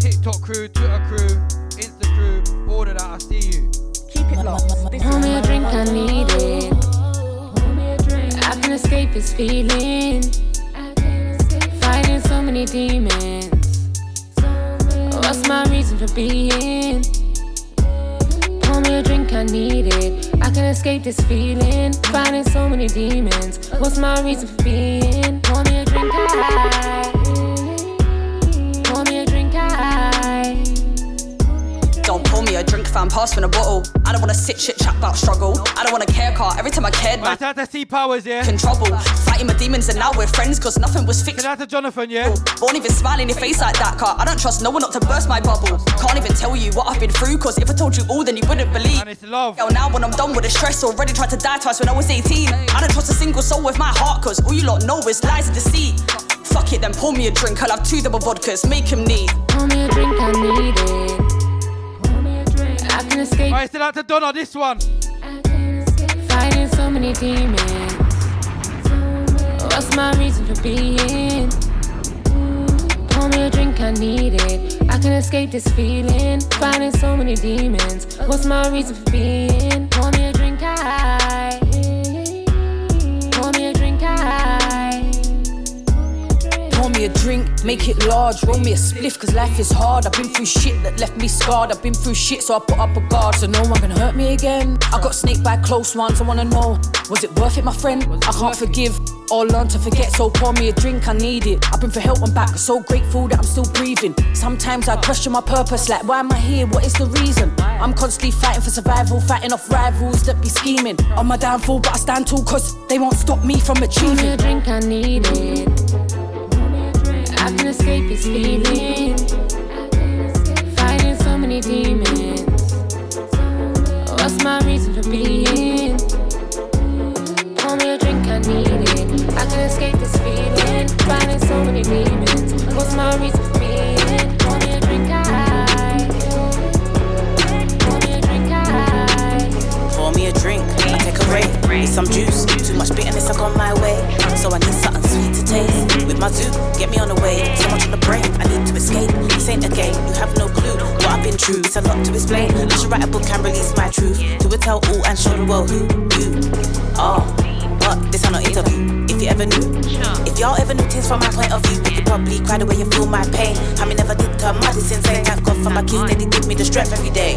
TikTok crew, Twitter crew, Insta crew, all of that. I see you. Keep it locked. This Pour me a drink, I need it. I can escape this feeling. Fighting so many demons. What's my reason for being? Pour me a drink, I need it. I can escape this feeling. Fighting so many demons. What's my reason for being? Pour me a drink, I. Pour me a drink, I. Don't pour me a drink, fam, pass me a bottle. I don't wanna sit shit chat about struggle. I don't wanna care car. Every time I cared, man. Shout out to C Powers, yeah? In trouble, fighting my demons, and now we're friends, cause nothing was fixed. Shout out to Jonathan, yeah? Won't even smile in your face like that, car. I don't trust no one not to burst my bubble. Can't even tell you what I've been through, cause if I told you all, then you wouldn't believe. And it's love. Yo, now when I'm done with the stress, already tried to die twice when I was 18. I don't trust a single soul with my heart, cause all you lot know is lies and deceit. Fuck it, then pour me a drink. I'll have two double vodkas, make him need. Pour me a drink, I need it. Pour me a drink. I can escape. Alright, still out to Donna, this one. Fighting so many demons. What's my reason for being? Mm, pour me a drink, I need it. I can escape this feeling. Fighting so many demons. What's my reason for being? Pour me a drink, I. Pour me a drink, I. Pour me a drink, make it large. Roll me a spliff, cause life is hard. I've been through shit that left me scarred. I've been through shit, so I put up a guard. So no one can hurt me again. I got snaked by close ones. I wanna know, was it worth it, my friend? I can't forgive or learn to forget, so pour me a drink, I need it. I've been for help and back, so grateful that I'm still breathing. Sometimes I question my purpose, like, why am I here? What is the reason? I'm constantly fighting for survival, fighting off rivals that be scheming. On my downfall, but I stand tall, cause they won't stop me from achieving. Pour me a drink, I need it. I can escape this feeling. Fighting so many demons. What's my reason for being? Feeling. Fighting so many demons. What's my reason for being? Pour me a drink, I. Pour me a drink, I. Pour me a drink, I take a break. Need some juice, too much bitterness I got my way. So I need something sweet to taste. With my zoo, get me on the way. So much on the brain, I need to escape. This ain't a game, you have no clue what I've been through. It's a lot to explain. I should write a book and release my truth. To a tell all and show the world who you are. But this ain't no interview. If you ever knew, if y'all ever knew things from my point of view, you probably cry the way you feel my pain. I mean, never did turn my since I thank God for my kids. They give me the strength every day.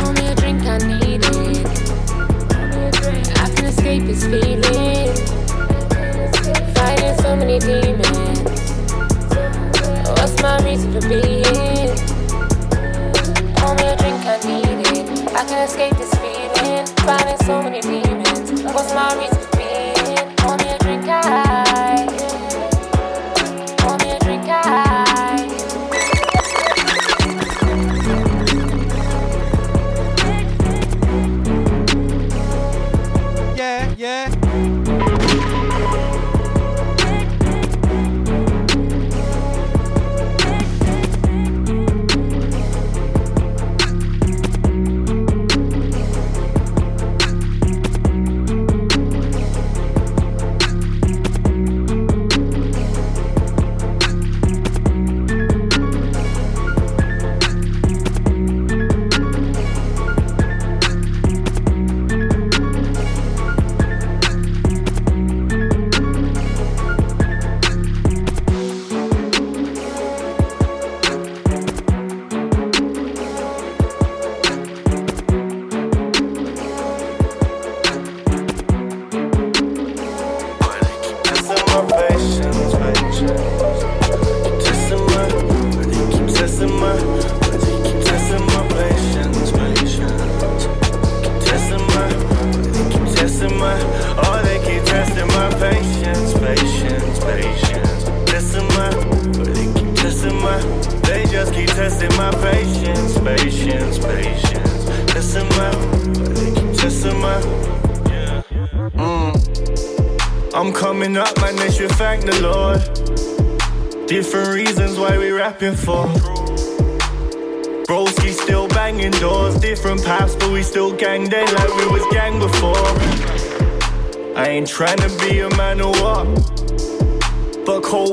Pour me a drink, I need it. I can escape this feeling. Fighting so many demons. What's my reason for being? Pour me a drink, I need it. I can escape this feeling. Fighting so many demons. What's my reason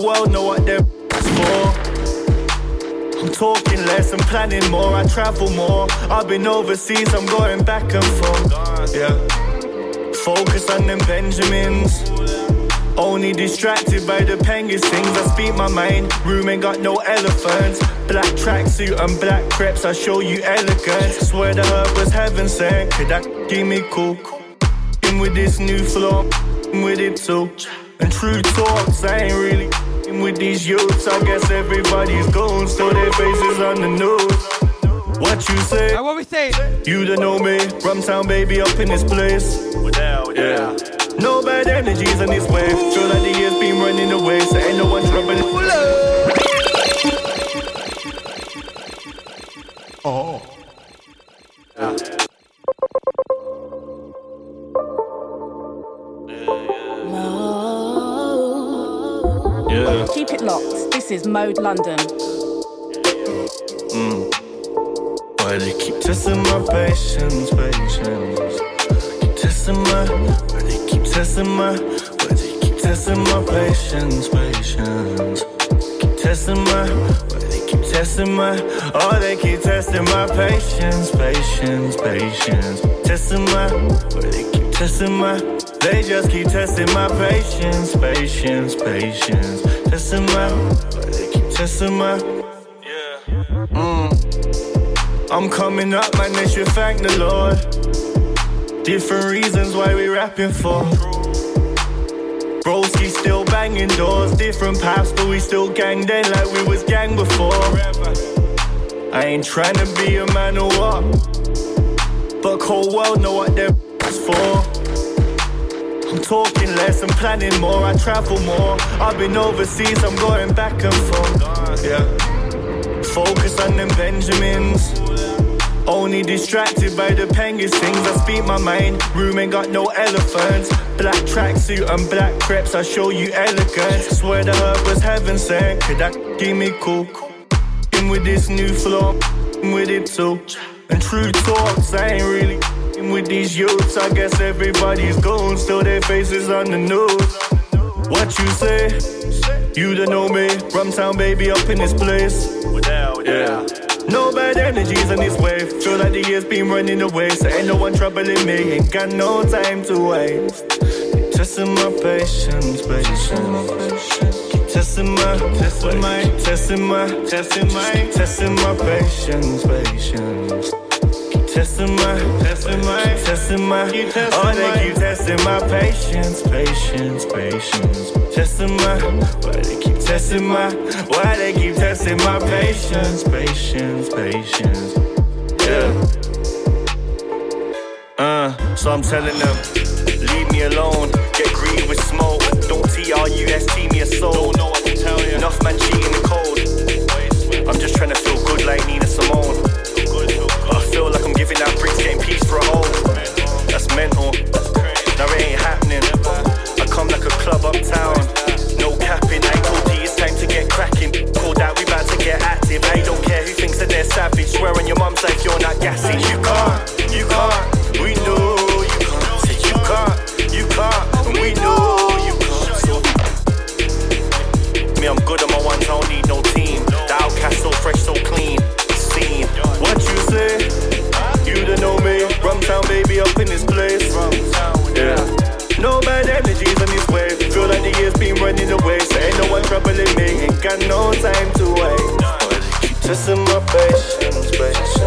world know what they're for. I'm talking less I'm planning more. I travel more. I've been overseas, I'm going back and forth. Yeah. Focus on them Benjamins. Only distracted by the penguins things. I speak my mind. Room ain't got no elephants. Black tracksuit and black crepes. I show you elegance. Swear the herb was heaven sent. Could that give me cool? In with this new flow. With it too. And true talks, I ain't really in with these youths. I guess everybody's gone. So their faces on the news. What you say? what we say? You don't know me. Rumtown baby up in this place. Yeah. No bad energies in this way. Feel like the years been running away, so ain't no one troubling. Oh. Is Mode London. Mm. Why they keep testing my patience, patience. Keep testing my, why they keep testing my, why they keep testing my patience, patience. Keep testing my, why they keep testing my, oh they keep testing my patience, patience, patience. Testing my, why they keep testing my, they just keep testing my patience, patience, patience. Testing my, they keep testing my. Yeah. Mm. I'm coming up, man, they should thank the Lord. Different reasons why we rapping for. Broski still banging doors, different paths, but we still gang then like we was gang before. I ain't trying to be a man or what, but cold world know what they're for. I'm talking less and planning more. I travel more. I've been overseas, I'm going back and forth. Yeah. Focus on them Benjamins. Only distracted by the penguins things. I speak my mind. Room ain't got no elephants. Black tracksuit and black crepes. I show you elegance. Swear the herb was heaven sent. Could that give me cool? In with this new flow. In with it too. And true talks, I ain't really in with these youths. I guess everybody's gone. Still their faces on the news. What you say? You don't know me. Rumtown baby up in this place. Yeah. No bad energies in this wave. Feel like the years been running away. So ain't no one troubling me. Ain't got no time to waste. Testing my patience, patience. Keep testing my, testing my, testing my, testing my, testing my patience, patience. Testing my, testing my, testing my, oh they keep testing my patience, patience, patience. Testing my, why they keep testing my, why they keep testing my patience, patience, patience. Yeah. Uh, so I'm telling them, leave me alone, get green with smoke. Don't T-R-U-S-T me a soul. Don't know what to tell you. Enough man cheating the code. I'm just trying to feel good like Nina Simone. Giving out bricks, getting peace for a home. That's mental. Now it ain't happening. I come like a club uptown. No capping, I told you it's time to get cracking. Called out, we about to get active. I don't care who thinks that they're savage. Swear on your mum's life, you're not gassy. You can't, you can't. Up in this place. Yeah. No bad energies on this way. Feel like the years been running away. So ain't no one troubling me. Ain't got no time to waste. Testing my patience, patience.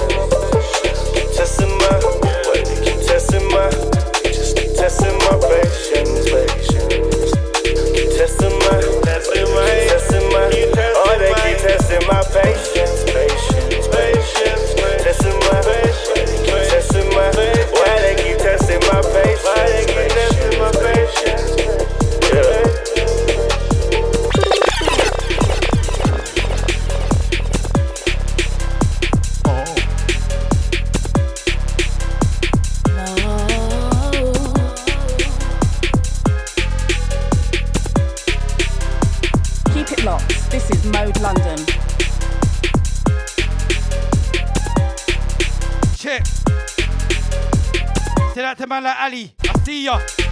Ali, I see ya.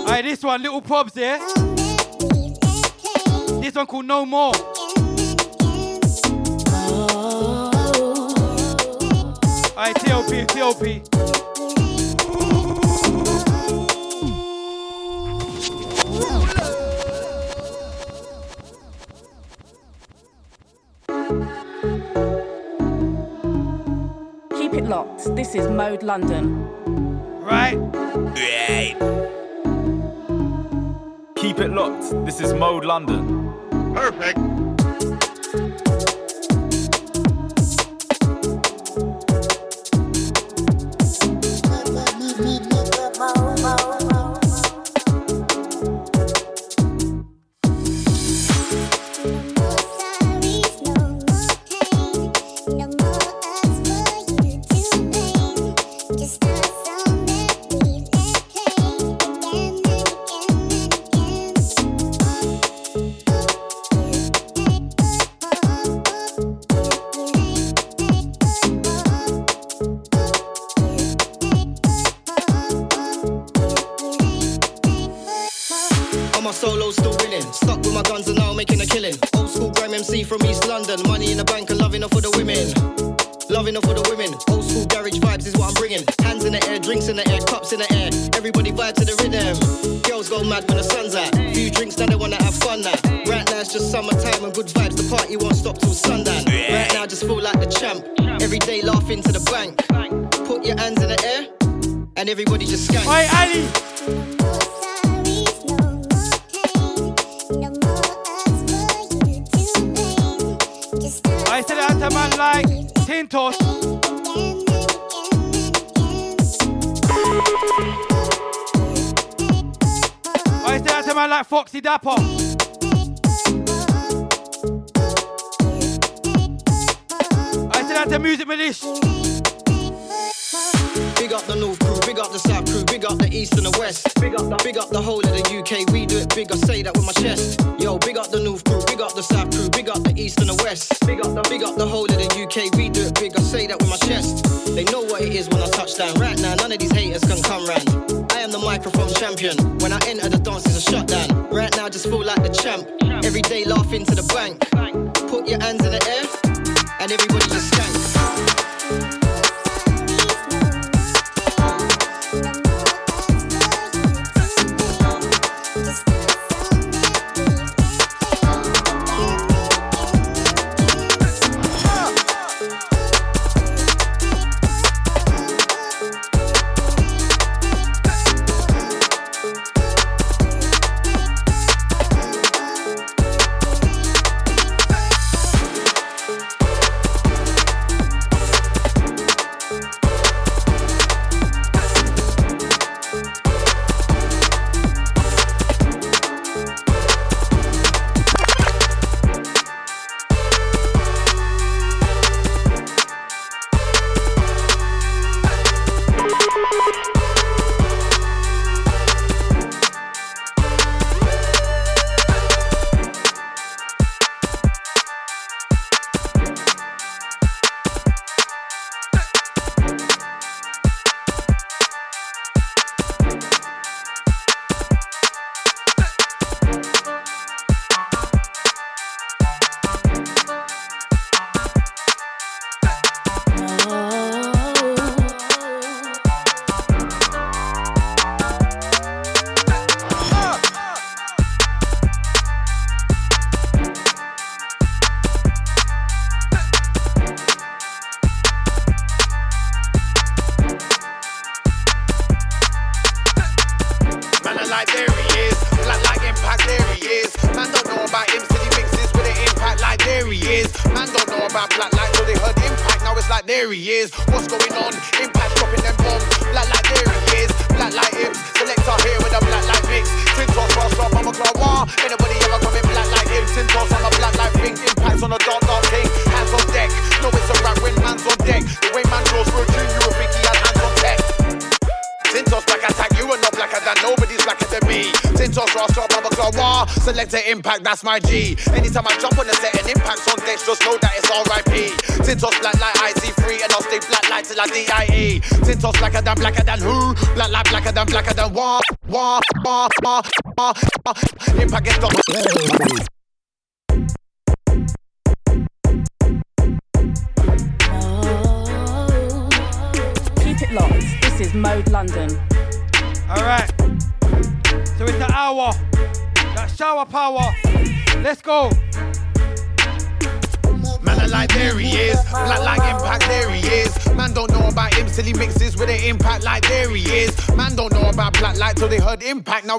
Alright, this one, little probs there. This one called No More. Alright, TLP, TLP. Keep it locked. This is Mode London. Right. Right. Keep it locked. This is Mode London. Perfect.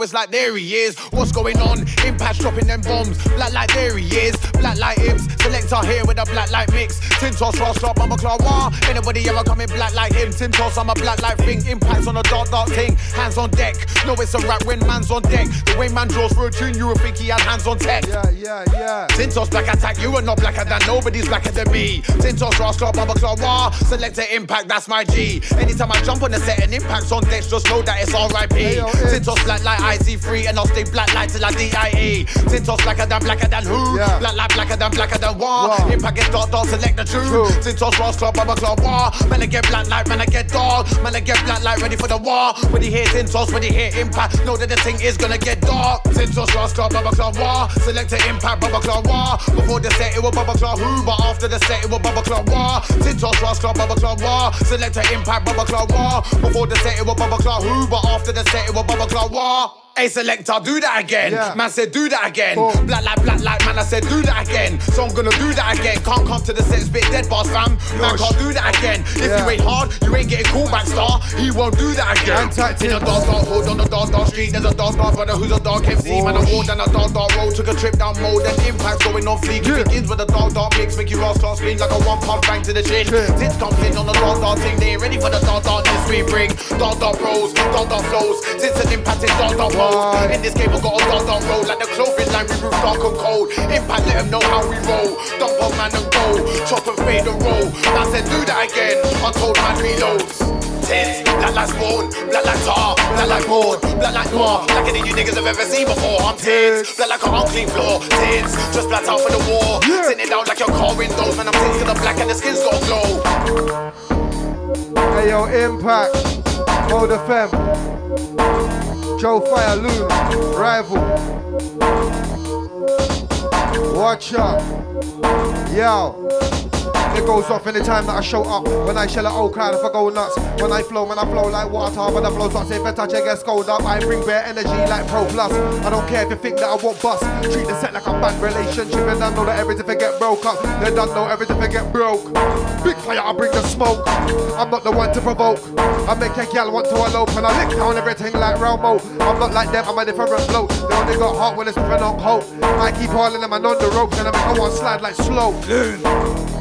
It's like there he is. What's going on? Impact dropping them bombs. Black light there he is. Black light imps. Selector here with a black light mix. Tintos, Rasta, Bumba Claw, wah. Anybody ever coming black Tintos, I'm a black light thing. Impacts on a dark, dark thing. Hands on deck. No, it's a rap when man's on deck. The way man draws for a tune, you would think he had hands on tech. Yeah, yeah, yeah. Tintos black attack, you are not blacker than nobody's blacker than me. Tintos Rasta, Bumba Claw. Selecta Impact, that's my G. Anytime I jump on the set and impacts on decks, just know that it's RIP. Tintos black like IC3 and I'll stay black like till I DIE. Tintos blacker than blacker than who? Black like blacker than blacker than wah. Impact get dark, dark, select the tune. Tintos Rasta, Bumba Claw. Man, I get black like, man, I get dark. Man, I get black like, ready for the war. When he hear Tintos, when he hear impact, know that the thing is gonna get dark. Tintos Rasta, Bumba Claw, wah. Select the impact, Bumba Claw, wah. Before the set, it was Bumba Claw, who? But after the set, it was Bumba Claw, wah. Tintos Rasta, Bumba Claw, wah. Select the impact, Bumba Claw, wah. Before the set, it was Bumba Claw, who? But after the set, it was Bumba Claw, wah. Hey selector, do that again. Man said do that again. Black like black like man, I said do that again. So I'm gonna do that again. Can't come to the set, spit dead bars, fam. Man can't do that again. If you ain't hard, you ain't getting called back star. He won't do that again. In a dark dark hood on the dark dark street, there's a dark dark brother who's a dark MC. Man, I walked down a dark dark road, took a trip down mode, and impact going on fleek. It begins with a dark dark mix, make you ass start scream like a one pump bang to the chin. Tits dumpling on the dark dark thing, they ain't ready for the dark darkness we bring. Dark dark bros, dark dark flows, tits and impacting dark dark mode. In this game, I got a dark, dark road. Like the clothing line, we roof dark and cold. Impact, let them know how we roll. Dump on man and go. Chop and fade and roll. I said, do that again. Untold man reloads. Tins, black like spawn, black like tar, black like board, black like noir, like any you niggas have ever seen before. I'm tins, black like an unclean floor, tins, just blacked out for the war. Sitting down like your car windows, man, I'm tins to the black and the skin's got glow. Hey yo, Impact, Mode FM, Joe Fire, Loon, Rival. Watch out, yo. It goes off anytime that I show up. When I shell an old oh, crowd, if I go nuts. When I flow, man, I flow like water. When I flow, so I say, better check, get scold up. I bring bare energy like Pro Plus. I don't care if you think that I won't bust. Treat the set like a bad relationship. And I know that everything get broke up. They don't know everything can get broke. Big fire, I bring the smoke. I'm not the one to provoke. I make a gal want to elope. And I lick down everything like Romo. I'm not like them, I'm a different bloke. They only got heart when it's moving on hope. I keep hauling them and on the ropes. And I make a one slide like slow.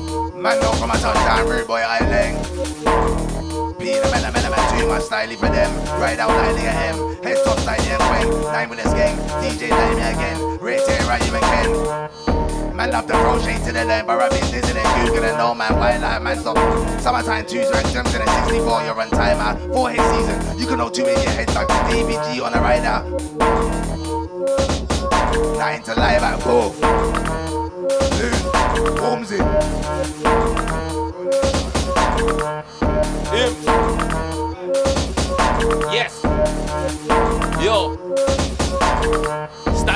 Man, don't come and touch down rude boy island. Be the man, man, man, too much styling for them. Ride out like nigga M. Head top style, yeah, Queen. Nine this gang. DJ let me again. Rate it right, you again. Man love the straight to the line, but been dizzy and Google and no man, why like man stop. Summertime twos rank gems in a 64, you're on timer. Four hit season, you can know two in your head like ABG on a rider. Nine to live at both. Holmes in. Yes. Yo.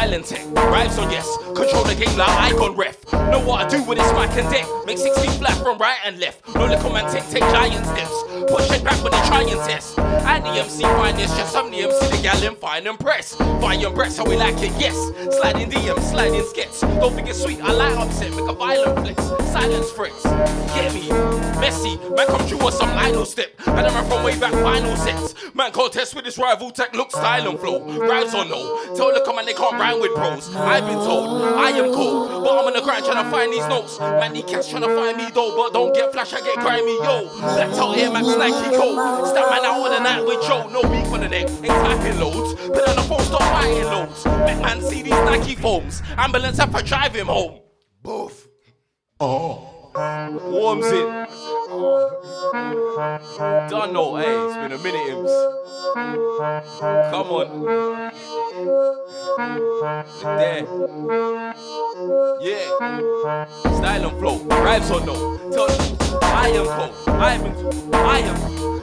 And tech, rhymes on yes. Control the game like icon ref. Know what I do with this mic and deck. Make six feet flat from right and left. No little man take take giant steps. Push it back when they try and test. And the MC finest, just some the MC the gal in fine and press. Fire and press how we like it, yes. Sliding DM, sliding skits. Don't think it's sweet, I like upset, make a violent flex. Silence threats, get me. Messy, man come through with some Lionel step. And I'm from way back final sets. Man contest with his rival tech, look style and flow. Rhymes or no. Tell the come and they can't rhyme with bros. I've been told, I am cold. But I'm on the grind trying to find these notes. Man, these cats trying to find me though. But don't get flash, I get grimy, yo. Blacked out Air Max Nike coat. Step man out on the night with Joe. No beef on the neck, ain't typing loads. Put on the phone, stop fighting loads. Make man see these Nike foams. Ambulance have to drive him home. Both. Oh. Warms it. Don't know, hey, it's been a minute, Imps. Come on. There. Yeah. Style and flow. Rhymes or no. Tell them, I am cold. I am I am.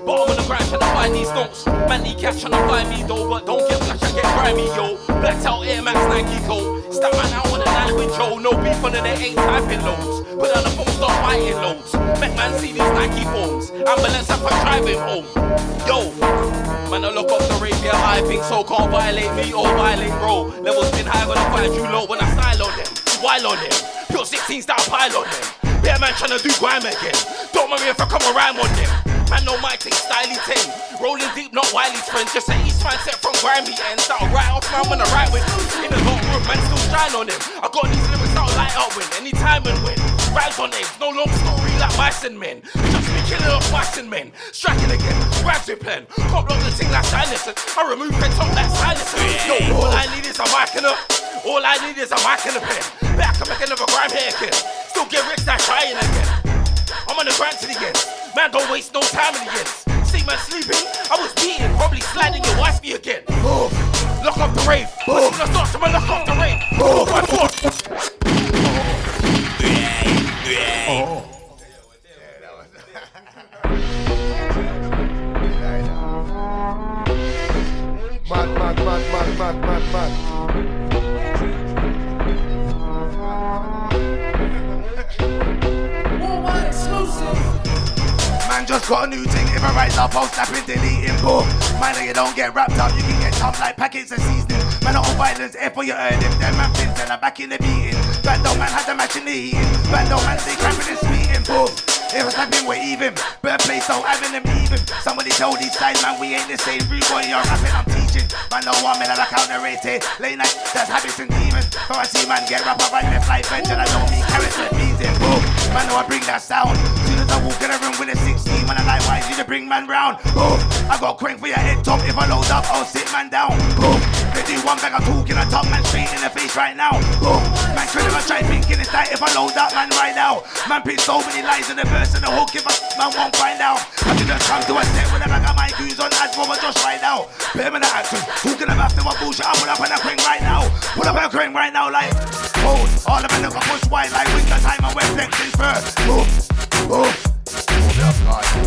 But I'm on the grind trying to find these notes. Man, these cats trying to find me though. But don't get flash, I get grimy, yo. Blacked out Air Max Nike coat. Stop man out on the night with Joe. No beef on the ain't typing loads. Put on the phone, start fighting loads. Make man see these Nike phones. Ambulance to drive him home. Yo, man, I look up the radio. I think so can't violate me or violate bro. Levels been high, gonna find you low when I on them. While on them, pure 16 style pile on them. Bear man trying to do grime again. Don't worry if I come around on them. Man, no my thing, styly ting. Rolling deep, not Wiley's friends. Just an East man set from grimy ends. That'll right off man when I ride with In the hot room, man, still shine on him. I got these lyrics that'll light up win. Anytime and win. Rhymes on names, no long story like bison men. Just be killing off bison men. Striking again, grabs your pen. Can't block the thing like silencer. I remove on that silencer. Yo, all I need is a mic and a. All I need is a mic and a pen. Back, I make another grime haircut. Still get rich, that trying again. I'm on the grind to the end. Man, don't waste no time in the ends. See man sleeping, I was beating, probably sliding your wifey again. Oh, lock up the rave. Oh, the start to lock up the rave. Oh, my God. Oh. Man just got a new thing. If I rise up, I'll snap it, deleting. Boom. Man, you don't get wrapped up. You can get chopped like packets of seasoning. Man, all violence. F for your earn. If them man pins, then I'm back in the beating. Bando man had the match in the heating. Bando man stay cramping and sweeting. Boom. If I snap him, we're even. Place, so having them even. Somebody told these guys, man, we ain't the same. Boy, you're rapping, I'm teaching. Man, no one man, I count the rate. Late night, that's habits and demons. For I see man get rap up right left like bench, and I don't mean carrots with beans. Boom. Man, know I bring that sound. Soon as I walk in the room with a 16, man, I why you to bring man round. Boom. I got crank for your head top. If I load up, I'll sit man down. Boom. They do one bag of talk in a top man straight in the face right now. Boom. Man could never try thinking it's that if I load up man right now. Man pick so many lies in the verse and the hook if I man won't find out. I didn't come to a step with a bag of my goons on ads for just right now. Permanent action. Talking about them what bullshit. I pull up on a crank right now. Pull up a crank right now like. Hold. All the men that got push wide like winter time and we're flexing first. Move. Move. Move guys.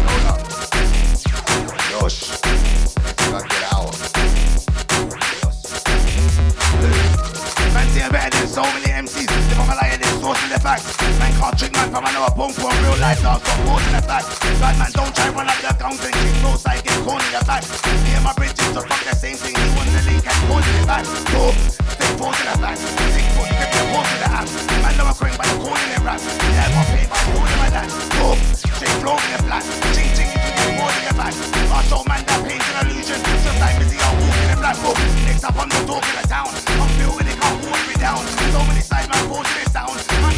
So many MCs. If I'm a liar, then source in the facts. Man, can't trick man from another bone for real life dogs. Got caught in the fact. God, man, don't try run up the counting. Kick no side, get corn in your back. Me and my bridges are from the same thing. He won the link and caught in the back. Go, stay forth in the fact. Six foot, you be a horse in the app. Man, know a crank by the corner in the rap. Yeah, I got paid by the corner of my dad. Go, straight flow in the flat. Ching, ching, you can get more in your back. I show man that pain's an illusion. Just like busy, I'll walk in black book. Next up on the talk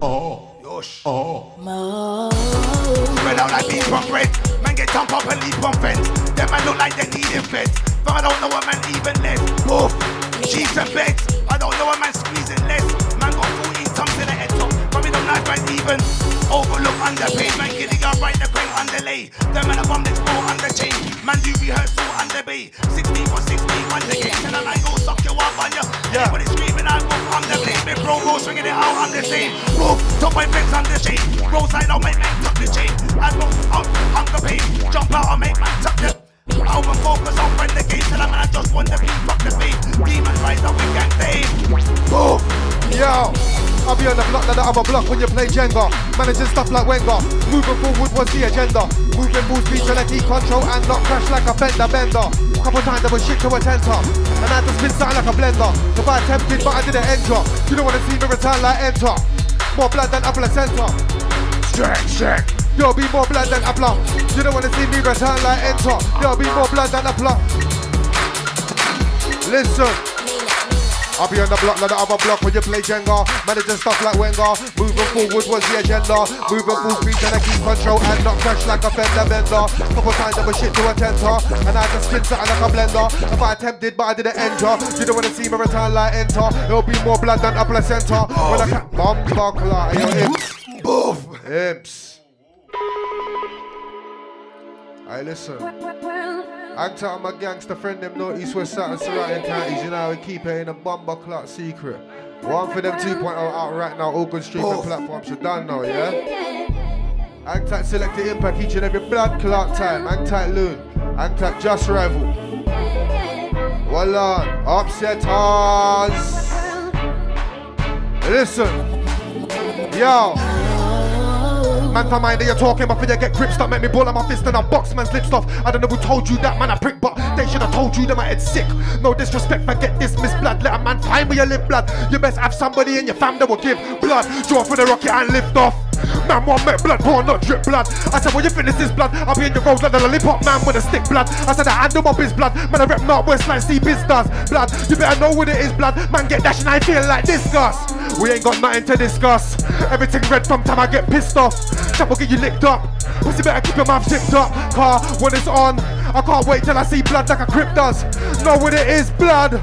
Oh, yosh. Oh. Spread out like beats on bread. Man, get thump up and leap on fence. That man look like they're needing feds. But I don't know what man even less. Oof. Sheets and beds. I don't know what man squeezing less. Man got 14 tongues in the head top. Probably don't knife right even. Overlook underpaid. Man getting up right the crane underlay. The man up on this floor under chain. Man do rehearsal under bay. 16 for 16 under game. Tell a man go suck you up on you. Yeah. Everybody screaming move on the blade. Me bro go swinging it out on the same. Move. Top my fence on the chain. Roll side out make man tuck the chain. I go out hunger pain. Jump out and make man tuck the I over focus on friend the game Tell a man I just want the beat Fuck the beat Demons rise up with gang fame Boom. Yo. I'll be on the block like the other block when you play Jenga. Managing stuff like Wenger. Moving forward was the agenda. Moving full speed to keep control and not crash like a fender bender. Couple times I was shit to a tenter. And I to spin something like a blender. If I attempted but I didn't enter. You don't wanna see me return like enter. More blood than a placenta. Strength, strength. There'll be more blood than a plum. You don't wanna see me return like enter. There'll be more blood than a plum. Listen. I'll be on the block like the other block when you play Jenga. Managing stuff like Wenger. Moving forward was the agenda. Moving full speed trying to keep control and not crash like a fender bender. Couple times I was shit to a tenter. And I had to spin something like a blender. If I attempted but I didn't enter. You don't wanna see me return like enter. There'll be more blood than a placenta. When I can bomb buckler. Yo, imps. Boof. Imps. Hey, listen. Act out my gangster friend, them know East West South and surrounding counties. You know how we keep it in a bumper clock secret. One for them 2.0 out right now, all good streaming platforms. You done now, yeah? Act out Selecta Impact each and every blood clock time. Act out loon. Act out just rival. Well on, upsetters. Listen, yo. Man, to mind that you're talking, but for you get grip, stop make me ball on my fist and I box man's lips off. I don't know who told you that, man, I prick, but they should have told you that my head's sick. No disrespect, forget this, miss blood. Let a man find where you live, blood. You best have somebody in your fam that will give blood. Draw for the rocket and lift off. Man, one make blood pour, not drip blood. I said, when you finish this blood, I'll be in your road like a lollipop man with a stick blood. I said, I handle my biz blood. Man, I rep North West like C biz does. Blood, you better know what it is, blood. Man, get dashed and I feel like discuss. We ain't got nothing to discuss. Everything red from time I get pissed off. Chap will get you licked up. Pussy better keep your mouth zipped up. Car, when it's on, I can't wait till I see blood like a crip does. Know what it is, blood.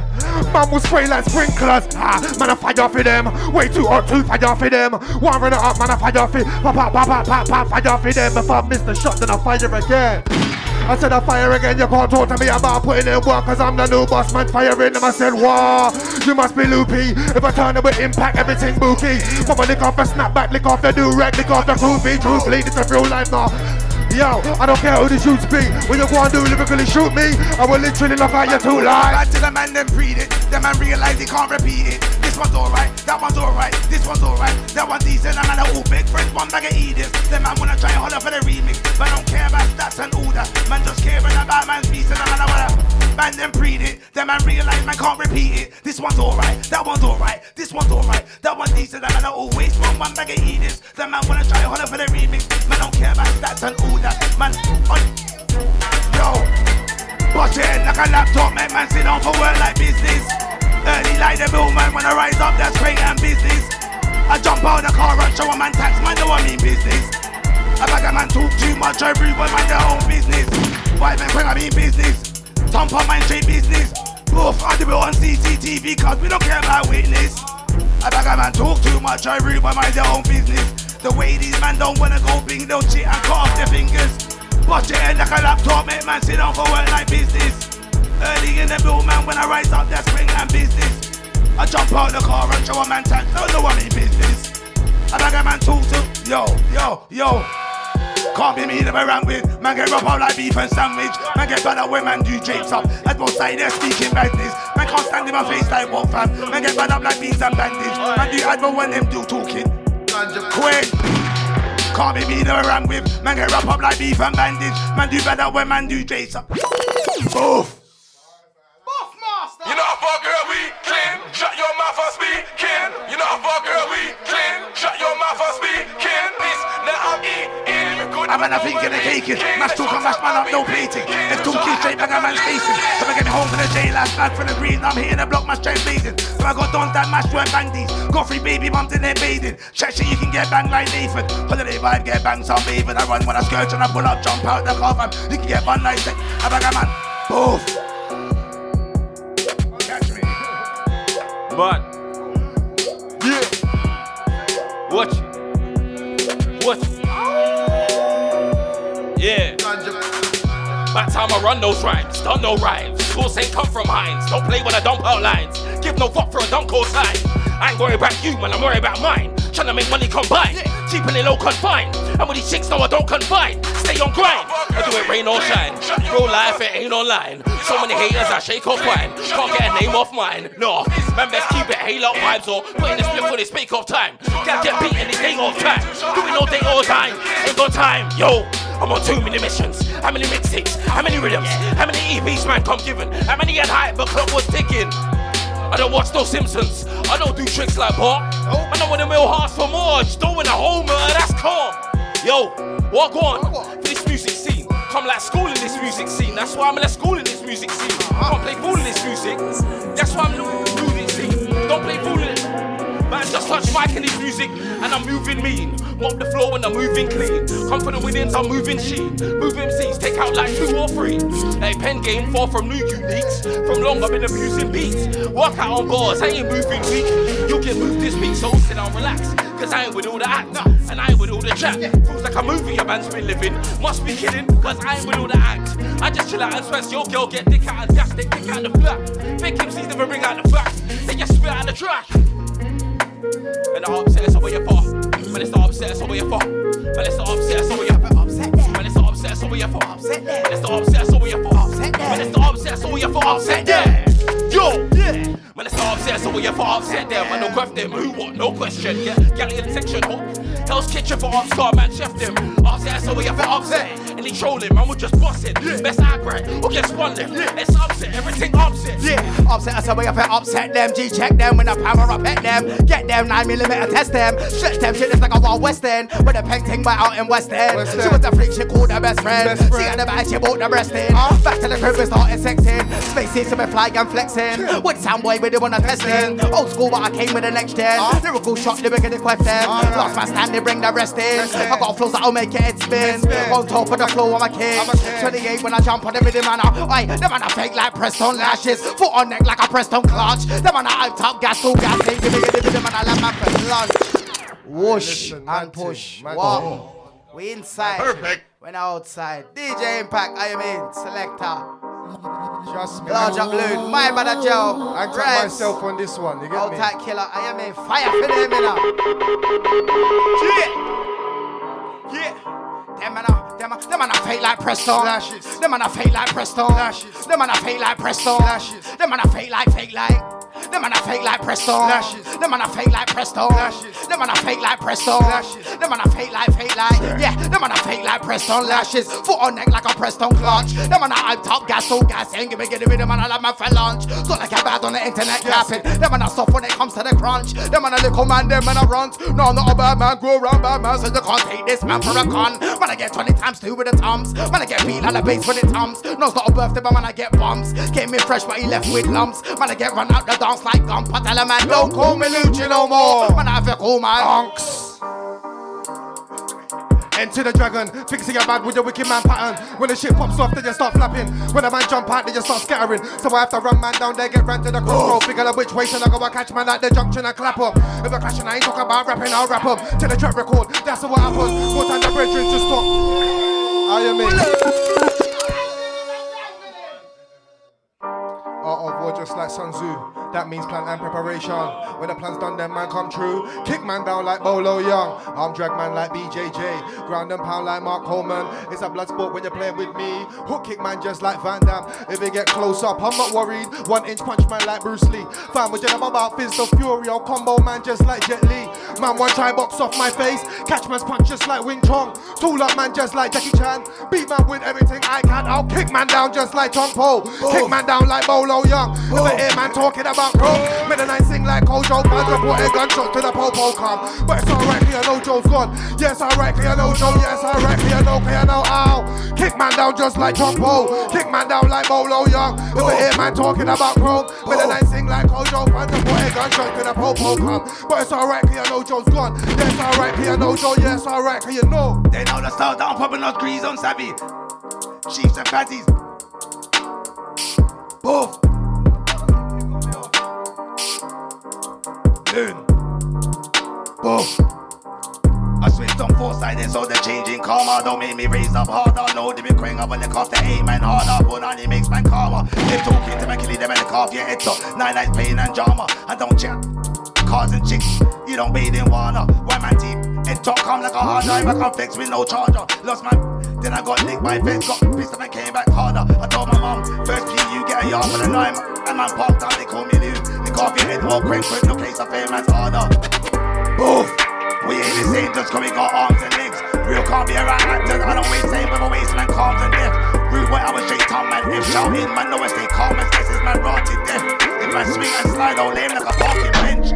Man will spray like sprinklers. Ah, man, I fire for them. Way too hot to fire for them. One run it up, man, I fire for pop, pop, pop, pop, pop, pop, fire for them. If I miss the shot, then I fire again. I said I fire again, you can't talk to me about putting in work Cause I'm the new boss man firing them I said wow, you must be loopy If I turn it with impact, everything bookie Mama lick off the snapback, lick off the do-rag, lick off the groovy Truthfully, this a real life now Yo, I don't care who the shoots be. When you go and do lyrically shoot me, I will literally knock out your two lives. Back to the man, then breed it. The man realize he can't repeat it. This one's alright, that one's alright, this one's alright, that one's decent, and I all big friends, one bag of Edith. The man wanna try and holler for the remix, but I don't care about stats and that. Man just caring about man's piece and I wanna Man them breed it, the man realize man can't repeat it. This one's alright, that one's alright, this one's alright, that one's decent, and I always want one bag of Edith. The man wanna try holler for the remix, man don't care about stats and all that. Man, on, yo. Bust your head like a laptop, make man sit down for work like business. Early like the bill, man, I rise up, that's great and business. I jump out the car and show a man tax, man, do I mean business. I bag a man talk too much, breathe mind their own business. Why man when I mean business? Thump on my straight business. Oof, I do it on CCTV, cause we don't care about witness. I bag a man talk too much, I when mind their own business. The way these man don't wanna go bing, they'll cheat and cut off their fingers. Bust your head like a laptop, make man sit down for work like business. Early in the bill, man, when I rise up, that's spring and business. I jump out the car and show a man tax, don't know I'm in business. I bag a man talk to, yo, yo, yo. Can't be me to be around with. Man get rub out like beef and sandwich. Man get bad at when man do drapes up. At both sides they're speaking business. Man can't stand in my face like what fam. Man get bad up like beans and bandage. Man do advert when them do talking. Quick. Can't be me to be around with. Man get rub up like beef and bandage. Man do better when man do drapes up. Boof. You know how far girl we clean. Shut your eating. You good? I'm an thinking the caking. Mash talk and mash man up, no plating. If two keys straight back, a man's facing. If I get home from the jail, last back from the green. I'm hitting the block, my strength blazing. So I got dons that mash weren't bang these. Got three baby mums in there bathing. Check shit, you can get banged like Nathan. Holiday vibe, get banged, some bathing. I run when I scourge and I pull up, jump out the car, fam. You can get one night stick. I bag a man. Both. Man. Yeah. Watch it. Watch it. Yeah. By time I run those rhymes, done no rhymes. Source ain't come from Heinz. Don't play when I dump out lines. Give no fuck for a dunk or sign. I ain't worried about you, man. I'm worried about mine. Tryna make money combine. Keeping it low confined. And with these chicks, no, I don't confide. Stay on grind. I do it rain or shine. Real life, it ain't online. So many haters, I shake off wine. Can't get a name off mine. No, man, best keep it halo vibes or put in the split for this make off time. Gotta get beat any day off time. Doing all day all time. Ain't got time. Yo, I'm on too many missions. How many mixtapes? How many rhythms? How many EPs man come given? How many had hype but clock was ticking? I don't watch no Simpsons. I don't do tricks like Bart. I know when the mill hearts for more. Just don't win a homer, uh, that's calm. Yo, walk on for this music scene. Come like school in this music scene. That's why I'm at school in this music scene. I Can't play fool in this music. That's why I'm at music scene. Don't play fool in. Man, just touch mic in this music and I'm moving mean. Mop the floor and I'm moving clean. Come for the winnings, I'm moving sheen. Move MCs, take out like two or three. Hey, pen game, far from new uniques. From long, I've been abusing beats. Work out on bars, I ain't moving weak. You can move this beat, so sit down, relax. Cause I ain't with all the act, and I ain't with all the chat. Feels like a movie a man's been living. Must be kidding, cause I ain't with all the act. I just chill out and stress your girl, get dick out and gas, they dick out the flat. Fake MCs never bring out the facts, they just spit out the trash. And the upset, so where you for? Man, it's the upset, so where you for? Man, it's the upset, so where you for? Upset that. Man, it's the upset, so where you for? Upset that. Man, it's the upset, so where you for? Upset that. Man, it's upset, so where you for? Upset that. Yo, yeah. Man, it's the upset, so where you for? Upset them. Man, no graph them. Who what? No question. Yeah, galley in the section. Oh. Hell's Kitchen for upstart, man, chef them. Upset, so where you for? Upset. Any trolling, man, we'll just bust it. Best act right, or get spun left. It's upset, everything upset. Yeah, upset us away up and upset them. G check them when I power up at them. Get them 9 millimeter test them. Stretch them shit, it's like a wild west end. With a painting by out in West End. West She End. was the freak, she called her best friend. Best friend. She had the bag, she bought the breast in. Ah. Back to the crib, we started sexing. Spacey, so we fly and flexing. With Soundboy, we didn't wanna testing. Old school, but I came with the next gen. Ah. Lyrical shot, the bigger the question. Ah. Last man standing, bring the rest in. I got flows that'll make it head spin. On top of the floor, I'm a king. 28 when I jump on the middle man. Oi, the man I fake like Preston lashes. Foot on neck like a Preston clutch. The man I hyped up, gas to gas. Give me, give me, give me, man I let man for lunch. Whoosh and push. What? We inside. Perfect. When outside. DJ Impact, I am in. Selector. Trust me. Large up loon. My brother Joe. I Reds. myself on this one. You get Old me? tight killer. I am in. Fire for them, know. Yeah. Yeah. Them man, uh, them Them, man a fake like Presto. Them man a fake like Presto. Them man a fake like Presto. Them man a fake like fake like. Them man a fake like Presto. Lashes, them man a fake like Presto. Lashes, them man a fake like Presto. Lashes, them man a fake like fake like. Yeah, them man a fake like Presto lashes. Foot on neck like a Preston clutch. Them man a hype top gas, so gas. Ain't give me get it with them man a love man for lunch. So like a bad on the internet capping. Them man a soft when it comes to the crunch. Them man a little man, them man a runs. No, I'm not a bad man, grow around bad man, so you can't take this man for a con. Man, I get 20 times two with the tums. Man, I get beat on the base with the tums. No, it's not a birthday, but man, I get bumps. Get me fresh, but he left with lumps. Man, I get run out the dance like gump. I tell a man, don't call me Lucci no more. Man, I feel cool, my Unks. Enter the dragon, fixing your bag with the wicked man pattern. When the shit pops off, then you start flapping. When a man jump out, then you start scattering. So I have to run man down there, get ran to the crossroad. Oh. Figure out which way should I go? I catch man at the junction and clap up. If I clash and I ain't talking about rapping, I'll rap up. To the track record, that's what happens. More time the brethren to stop. How you mean? War just like Sun Tzu. That means plan and preparation. When the plan's done, then man come true. Kick man down like Bolo Yeung. Arm drag man like BJJ. Ground and pound like Mark Coleman. It's a blood sport when you're playing with me. Hook kick man just like Van Damme. If it get close up, I'm not worried. One inch punch man like Bruce Lee. Fam, with I'm about fist of fury. I'll combo man just like Jet Li. Man, one try box off my face. Catch man's punch just like Wing Chun. Tool up man just like Jackie Chan. Beat man with everything I can. I'll kick man down just like Tom Po. Kick oh. man down like Bolo Yeung. If I hear man talking about bro, me the night sing like Kojo. Report a gunshot to the popo come. But it's alright, you know Joe's gone. Yes, alright, you know Joe. Yes, alright, cause no know, no know. Kick man down just like Tom Kick man down like Bolo Yeung. If I hear man talking about chrome, me the night sing like Kojo. Fans report a gunshot to the popo come. But it's alright, you know Joe's gone. Yes, alright, cause no Joe. Yes, alright, cause no. They know the style down, popping out grease on savvy. Chiefs and fatties. Both. Both. I switched on four sided, so the changing karma don't make me raise up harder. No, they be crying up on the cuff, the aim and harder. But now they makes man karma. They talking to me, killing them in the calf, yeah, it's up. Nine nights pain and drama. I don't chat. Cars and chicks, you don't bathe in water. Why my team? It talk come like a hard drive, I flex with no charger. Lost my, then I got nicked by feds, got pissed and came back harder. I told my mom, first P, you get a yard for the lime. And man parked out, they call me Lou. They cough all quick, quick, no case of fame, man's harder. Boof! We ain't the same just cause we got arms and legs. Real can't be around actors, I don't waste same with a wasteland, calms and death. Rude boy, I was straight tongue, man. If shouting, man, know I stay calm and this is man rotted death. If man swing and slide, I'll lame like a parking bench.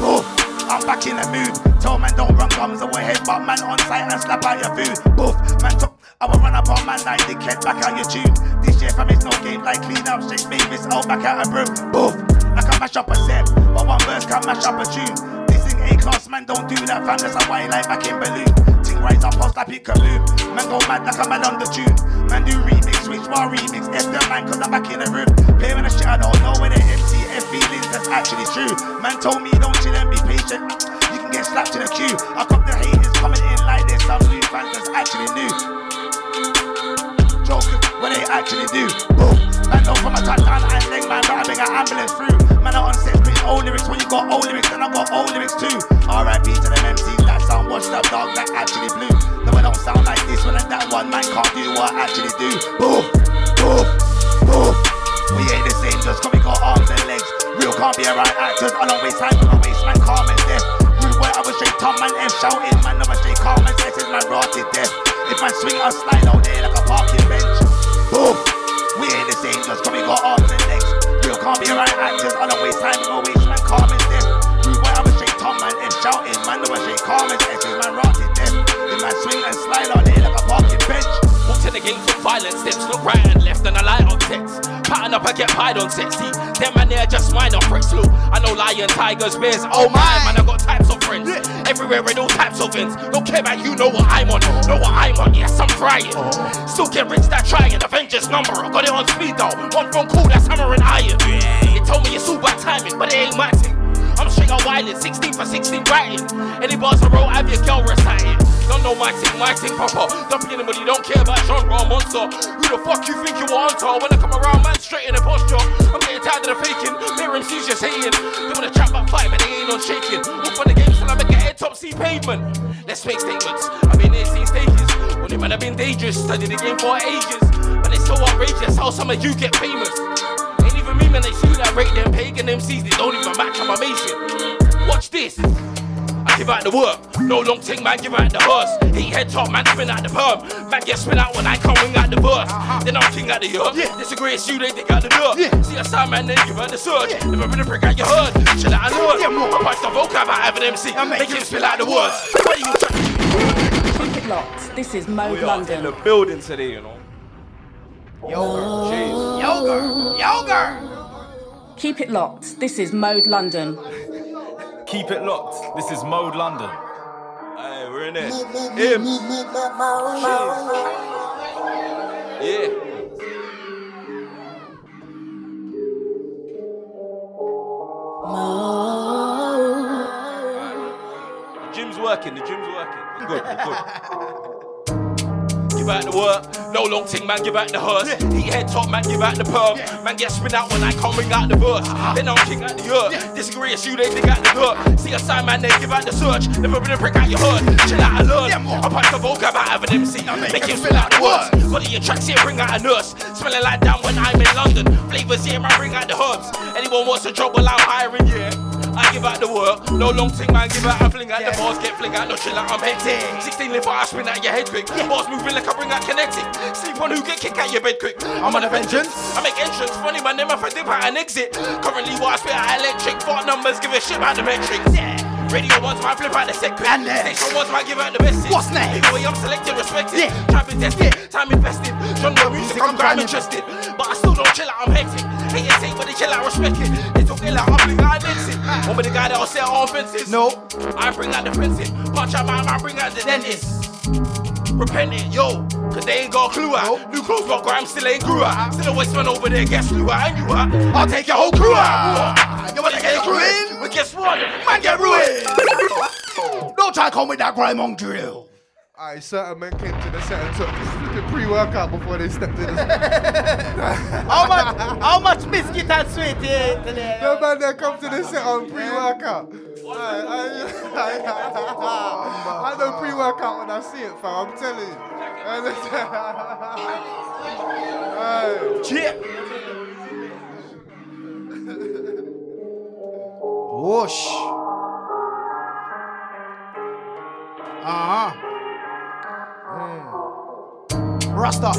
Boof! I'm back in the mood. Tell man don't run gums away, but man on site and slap out your food. Boof, man talk. I will run up on man like dickhead, back out your tune. This year fam it's no game like clean up, straight Mavis, out back out a broom. Boof, I can mash up a set, but one verse can mash up a tune. This thing A class, man don't do that fam, that's a wine like back in balloon. Ting rise up, post like it kaboom. Man go mad like man on the tune. Man do remix, switch bar remix, F the man cause I'm back in the room. Playing the shit, I don't know where the MCF feelings, that's actually true. Man told me don't chill and be patient. You can get slapped in the queue. I got the haters coming in like this. Some new fans that's actually new. What they actually do. Boom. Man know from a touchdown and leg man, but I bring an ambulance through. Man, I on set spitting old lyrics when you got old lyrics, then I got old lyrics too. R.I.P. to them MCs that sound washed up, dog, that actually blew. No, I don't sound like this when that one man can't do what I actually do. Boom, boom, boom. We ain't the same just cause we got arms and legs. Real can't be around actors. I don't waste time with my waste man, calm and deaf. Rude boy, I was straight Tom man, F shouting, man, I was straight calm and sexes, man, rotted death. If man swing or slide out there like a parking bench. Boom. We ain't the same just cause we got arms and legs. Real can't be right actors. I don't waste time my waste man, calm and deaf. Rude boy, I was straight Tom man, F shouting, man, I was straight calm and sexes, man, rotted death. If man swing and slide on there in the game for violence, steps look right and left and I light on text. Pattern up, I get pied on set. See, them man there just minor pricks. Look, I know lion, tigers, bears. Oh my, man, I got types of friends. Everywhere with all types of ends. Don't care about you, know what I'm on. Know what I'm on, yes, I'm trying. Oh. Still get rich, that trying. Avengers number, I got it on speed though. One phone call, that's hammer and iron. It told me it's all bad timing, but it ain't my thing. I'm straight out wildin', 16 for 16 writing. Any bars I wrote, have your girl reciting. Don't know my thing, my thing. Don't be anybody, don't care about genre or monster. Who the fuck you think you are onto? Oh? When I come around, man, straight in the posture. I'm getting tired of the faking. Mere MCs just hating. They wanna trap up fight, but they ain't on shaking. Look for the game, so I make a head top C pavement. Let's make statements. I've been here, seen stages. When man Man, I've been dangerous, studied the game for ages. But it's so outrageous how some of you get famous. Ain't even me, man, they see that rate them pagan MCs, they don't even match up my amazing. Watch this. I give out the work, no long ting, man, give out the hearse. Heat head top, man, spin out the perm. Man, get spin out when I come wing out the verse. Uh-huh. Then I'm king out the earth. Yeah. Disagree, it's you, they dig out the dirt. Yeah. See a sound man, then give out the surge. Never been a prick out your heard. Chill out and learn. Yeah, more. I punch the vocab out of an MC, I make him spill out the words. What are you trying Keep it locked. This is Mode We are in London. the building today, you know. Yogurt. Yogurt. Yogurt. Keep it locked. This is Mode London. Keep it locked. This is Mode London. Hey, we're in it. Him. Yeah. The gym's working, the gym's working. We're good, we're good. Give out the work, no long ting, man, give out the hearse. Heat head top, man, give out the perm. Man, get spin out when I come ring out the verse. Then I'm king out the earth. Disagree, it's you, they dig out the dirt. See a sign, man, they give out the search. Never been a prick out your hood. Chill out and learn. I punch the vocab out of an MC. Make him spill out the words. Body your tracks here, bring out a nurse. Smelling like damn when I'm in London. Flavors here, man, bring out the herbs. Anyone wants a job, well, I'm hiring, yeah. I give out the work, no long ting man, give out and fling out the bars, get fling out, no chill out, I'm hectic. 16 live I spin out your head quick. Bars moving like I bring out kinetic. Sleep on who get kicked out your bed quick. I'm on a vengeance. I make entrance, funny man, them if I dip out and exit. Currently, what I spit out electric, fart numbers, give a shit about the metrics. Yeah. Radio ones, man, flip out the quick. And Station ones, man, give out the best. What's next? Either way, I'm selected, respected. Yeah. Time tested, time invested. Genre music, I'm crime interested. But I still don't chill out, I'm hectic. Haters hate, but they chill out, respect it. They talk ill out, I'm out and exit. One with the guy that'll set on fences. No. I bring out the fencing. Punch out my man, bring out the dentist. Repent it, yo, cause they ain't got a clue out. New clothes got grime, still ain't grew out. Still a waste man over there, guess flew out, and you out. I'll take your whole crew out. You wanna get ruined? But guess what? Man, get ruined. Don't try to come with that grime on drill. Aye, certain men came to the set and took flipping pre-workout before they stepped in. The How much? How much biscuit and sweet you ate today? No man, they come to the set on pre-workout. Aye, aye, I know pre-workout when I see it, fam. I'm telling you. Chip. Whoosh. Uh huh. Rasta.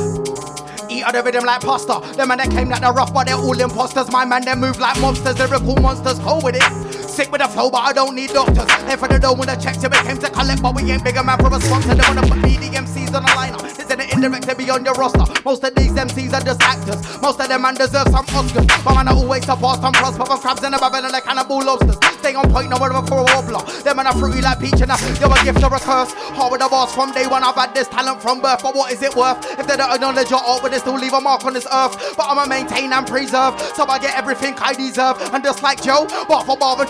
Eat out the rhythm like pasta. Them man that came like the rough, but they're all imposters. My man, they move like monsters, lyrical monsters. Cold with it. Sick with the flow, but I don't need doctors. Here for the dough when the checks, we came to collect, but we ain't bigger man for a sponsor. They wanna put me, the MCs on the lineup. This is the indirect to be on your roster. Most of these MCs are just actors. Most of them man deserve some Oscars. But man, I always support some prosper from crabs in the Babylon like cannibal lobsters. Stay on point, no whatever for a wobbler. Them man are fruity like peach and a, you're a gift or a curse. Hard with the boss from day one, I've had this talent from birth, but what is it worth? If they don't acknowledge your art, would they still leave a mark on this earth? But I'ma maintain and preserve, so I get everything I deserve. And just like Joe, bar for bar and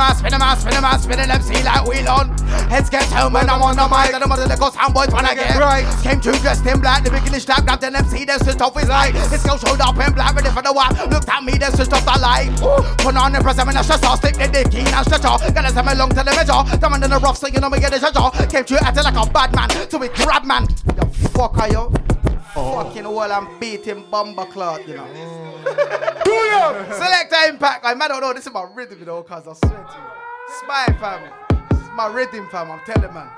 spin a man, spin a man, spin a MC like wheel on. Heads get home when I'm on the mic, and the mother goes handboys when I get right. Came to dressed in black, the biggest strap, grabbed an MC, then switched off his light. His girl showed up in black, ready for the wipe. Looked at me, then switched off the light. Put on the press, I'm in a stressor, stick the dick in and stretcher. Gotta send me along to the measure. Them in the rough, so you know me get the treasure. Came to acting like a bad man, so we grab man. The fuck are You yo. Fucking wall and beating bomber cloth, you know. Selecta Impact. I don't know. This is my rhythm, you know, cause I swear to you. Spy fam. This is my rhythm fam, I'm telling man.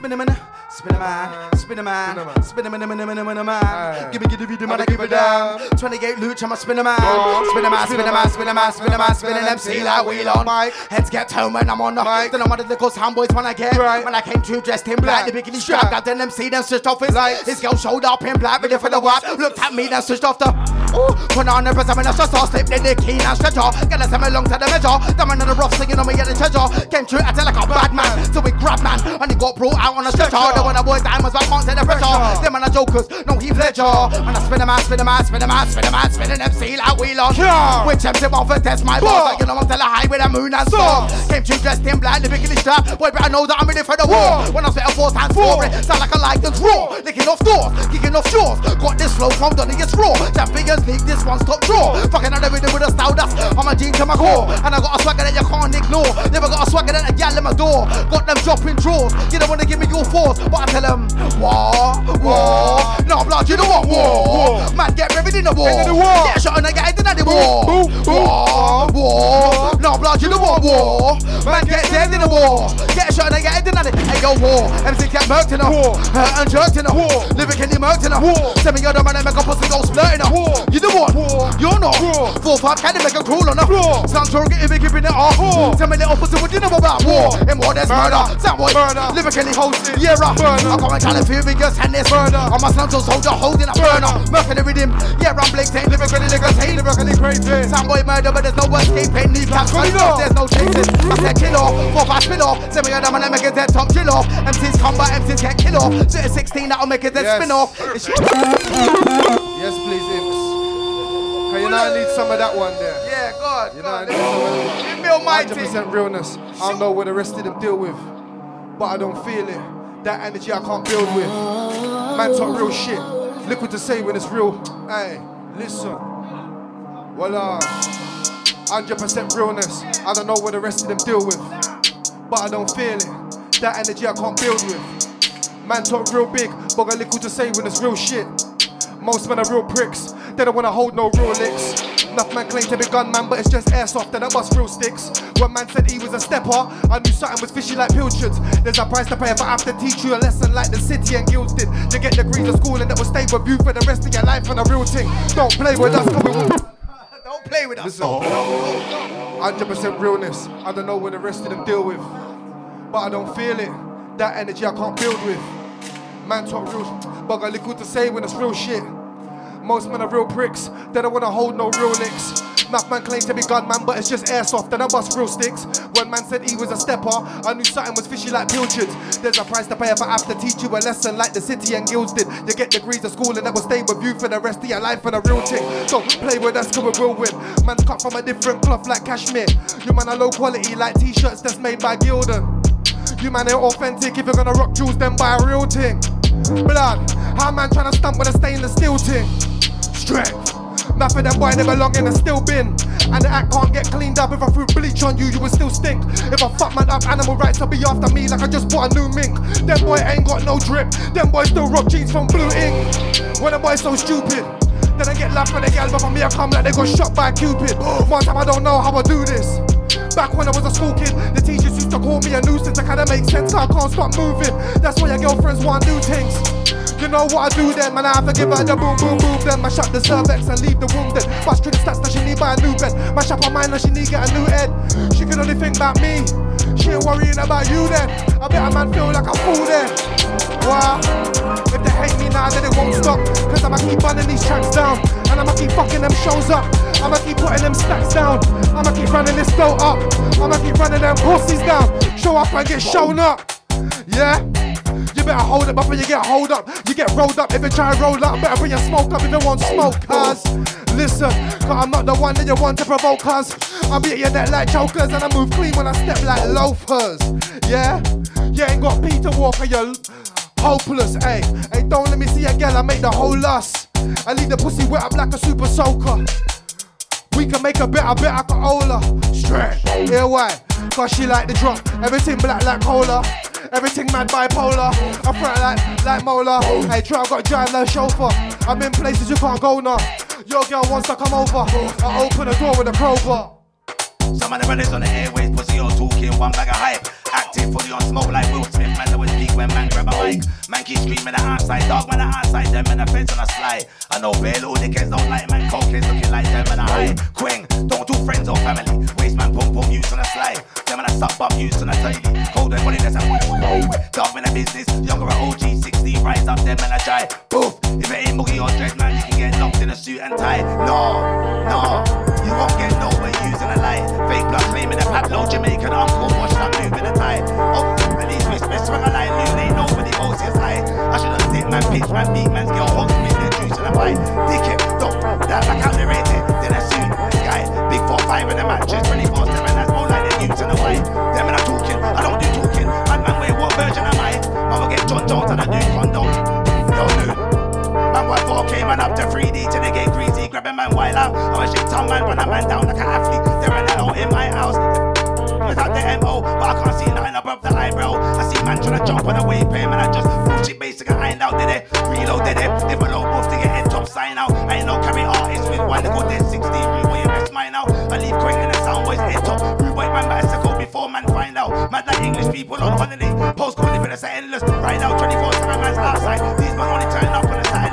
Spin a man, spin a man, spin a man, spin a man, man, man, man, man. Give me, give me the man, I give it down. 28 loot, I'm a spin a man. Spin a man, spin a man, spin a man, spin a man, spin an MC like wheel on. Heads get home when I'm on the mic. Then I'm one of the ghost handboys when I get. When I came to dressed in black, the bikini strap, got an MC, then switched off his light. His girl showed up in black, ready for the wipe. Looked at me, then switched off the. Ooh, put on the I'm in a stress slip, then they keen and stretcher. Get us along to the measure. The man in the rough singing on me, get the treasure. Came through acting like a bad man, so we grab man, and he got brought out on a stretcher. The one the boys diamonds, but can't take the pressure. Them and the jokers, no Heath Ledger. And I spin a man, spin a man, spin a man, spin a man, spinning MC like wheelers. Yeah. Which MC one for test my boss, like you know I'm telling high with the moon and stars. Came through dressed in black, living in the strap. Boy, better know that I'm ready for the war. When I spit a four times four, it sound like a light that's raw. Licking off doors, kicking off shores. Got this flow from Donny, it's raw. Champions League, this one's top draw. Fucking the rhythm with a style that's on my jeans to my core. And I got a swagger that you can't ignore. Never got a swagger that a gal in my door. Got them dropping drawers. You don't wanna give me your force, but I tell them, war, war. No, blood, you know what? War. war. Man, get ready in the war. Get shot and I get into the war. War, war. No, blood, you know what? War. Man, get dead in the war. Get shot and I get into the Hey, yo, war. MC get murked in a war. Hurt and jerked in a war. Lyrically murked in a war. Send me other man and make a pussy go splurt in a war. You know what? You're not. Four, five, can make a crawl on a floor. Sound sure get him keeping it off. Tell me little pussy, what you know about war? In war, there's murder. Sound boy, murder. Lyrically hosted. Yeah, right. I got my talent for fingers and this murder. I'm a son, so soldier holding a burner. Murking the rhythm. Yeah, I'm blinking. Lyrically, lyrically, lyrically crazy. Sound boy, murder, but there's no escaping. Need caps, there's no chasing. I said kill off. Four, five, spill off. Send me other man and make it dead top chill off. MCs come by, MCs get kill off. At 16, that'll make it dead Yes. spin off. Yes, please, You not need some of that one there? Yeah, God. You know, I need some of Give me almighty. 100% realness. I don't know what the rest of them deal with, but I don't feel it. That energy I can't build with. Man talk real shit. What to say when it's real. Hey, listen. Uh, 100% realness. I don't know what the rest of them deal with, but I don't feel it. That energy I can't build with. Man talk real big, but got little to say when it's real shit. Most men are real pricks. They don't wanna hold no real licks. Enough man claim to be gunman, but it's just airsoft and I bust real sticks. One man said he was a stepper, I knew something was fishy like pilchards. There's a price to pay if I have to teach you a lesson like the city and guilds did. You get degrees of schooling that will stay with you for the rest of your life on a real thing. Don't play with us, we will. Don't play with us. Listen, 100% realness. I don't know what the rest of them deal with, but I don't feel it. That energy I can't build with. Man talk real, but got little to say when it's real shit. Most men are real pricks. They don't wanna hold no real licks. Enough man claim to be gunman, but it's just airsoft and I bust real sticks. When man said he was a stepper, I knew something was fishy like pilchards. There's a price to pay if I have to teach you a lesson like the city and guilds did. You get degrees at school, and that will stay with you for the rest of your life and a real thing. Don't play with us, cause we will win. Man's cut from a different cloth like cashmere. You man are low quality like t-shirts that's made by Gildan. You man ain't authentic if you're gonna rock jewels, then buy a real thing. Blood, how man tryna stump with a stainless steel thing? Strength. Enough of them boy they belong in a still bin. And the act can't get cleaned up if I threw bleach on you, you would still stink. If I fuck man up, animal rights will be after me like I just bought a new mink. Them boy ain't got no drip. Them boys still rock jeans from blue ink. When a boy so stupid. Then I get laughed for the gal, but for me I come like they got shot by Cupid. One time I don't know how I do this. Back when I was a school kid, the teachers used to call me a nuisance. It kinda makes sense, I can't stop moving. That's why your girlfriends want new things. You know what I do then, man? I to give her the boom, boom, boom. Then mash up the cervix and leave the womb then. Bust through the stats that she need buy a new bed. Mash up her mind that she need get a new head. She can only think about me. She ain't worrying about you then. I bet a man feel like a fool then. Wow. Hate me now, then it won't stop. Cause I'ma keep running these tracks down. And I'ma keep fucking them shows up. I'ma keep putting them stacks down. I'ma keep running this flow up. I'ma keep running them pussies down. Show up and get shown up. Yeah? You better hold up before you get hold up. You get rolled up if you try and roll up. Better bring your smoke up if you want smoke, cuz. Listen, cause I'm not the one that you want to provoke, cuz. I beat your neck like chokers and I move clean when I step like loafers. Yeah? You ain't got Peter Walker, you hopeless, ayy. Hey, don't let me see a girl, I make the whole lust. I leave the pussy wet up like a super soaker. We can make a bit. I bet better, better Cola. Straight. Yeah, why? Cause she like the drop. Everything black like cola. Everything mad bipolar. I front like, like Mola. Hey, try, I got drive like chauffeur. I'm in places you can't go now. Your girl wants to come over. I open the door with a crowbar. Some of the brothers on the airways, pussy all talking, one bag of hype. Active fully on smoke like Will Smith, man, always speak when man grab a mic. Man keep screaming the outside, dog man the outside, them and the fence on a slide. I know bare little dickheads don't like man, cokeheads looking like them and I hide. Quing, don't do friends or family. Waste man, pum pum, use on a slide. Them and I suck bum, use on a tidy. Cold and money, that's a. Dog in the business, younger at OG, 60 rise up, them and I try. Poof, if it ain't boogie or dread, man, you can get locked in a suit. and tie. No, no, you won't get nowhere using a lie. Fake blood claiming a Pablo Jamaican uncle, watch that moving a tie. Oh, and these miss miss swing a line, noon ain't nobody else is high. I should have said man pitch, man beat, man's girl hogs me, their juice in a fight. Dick it, don't, that out the rated, then I see, guy. Big 4-5 in the matches, 24-7, that's more like the news and the white. Them and I talking, I don't do talking. Man, man, wait, what version am I? Mama get John Jones and I do condoms. Yo, dude. Man, what 4K, man, up to 3D till they get greasy. Grabbing man while out. I'm a shit tongue man, run a man down like an athlete. They're an out in my house. Without the MO, but I can't see nothing above the eyebrow. I see man trying to jump on the way pay, man. I just bullshit basic and ironed out, did it? Reload, did it? If a low both to get head top sign out. I ain't no carry artist with one to go dead 60. Rewind your best mine out. I leave quick in the sound boys head top. Rewind man bicycle before man find out. Mad like English people on holiday. Postcode living us endless. Right now, 24 7 man's outside. These man only turn up on a Saturday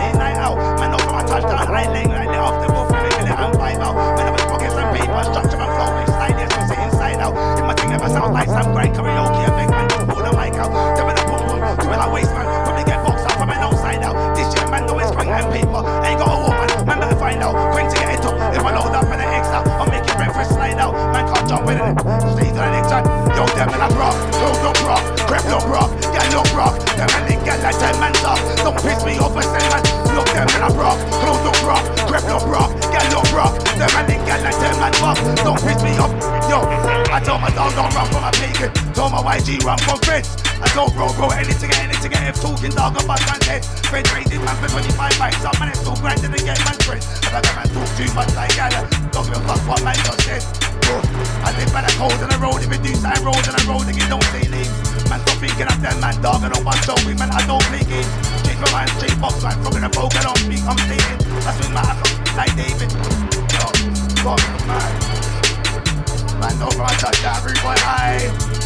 out. Man, no from a touchdown. I ain't laying like lit off the buff. Making it and out. Man, I was pockets and paper. Structure and flow. Make style. Yes, we say inside out. If my thing never sound like some grind karaoke, I beg man, just pull the mic out. Them in a boom boom. Do it like waste man. Probably get boxed out from an outside out. This year, man, know it's spring and paper. Ain't got a woman. Man, better find out. Quick to get it up. If I load up in the extra, I'm making breakfast slide out. Man, can't jump in it. Stay to the next time. Yo, them in a rock. Close up rock. Crep up rock. Get up rock. And they get like 10 man up. Don't piss me off, I say, man. Look them in a rock. Close up rock. Crep up rock. Get up rock. And they get like 10 man up. Don't piss me off. Yo, I told my dog don't run from a bacon. Told my YG run from fence. I told bro, bro, anything, and anything, if talking dog about man head. Fed rated man for 25 bites up, man, it's still grinding to get man friends. I got man talk too much like Gala. Don't give a fuck what man just said. Bro, I live by the cold on the road, if it do sign road on the road, again, don't say names. Man, stop thinking of them, man, dog, and I don't want me, man, I don't play games. Change my mind, straight box, man, from a poke, I don't I'm stating. I swing my ass up like David. Yo, fuck, man. Man, don't run touch that rude boy high.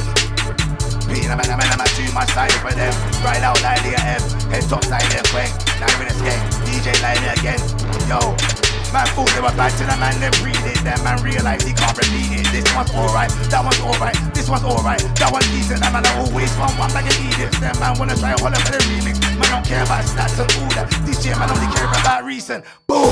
Being a man, a man, a man, too much for them. Right out like the M, head top side, them quick. Now with a skate, DJ like again. Yo, man, thought they were bad to the man, them read it. Then man realized he can't repeat it. This one's alright, that one's alright, this one's alright, that one's decent. That man, I always want one like an idiot. Then man, wanna try all for the remix. Man, don't care about stats and all that. This year, man, only care about recent. Boom.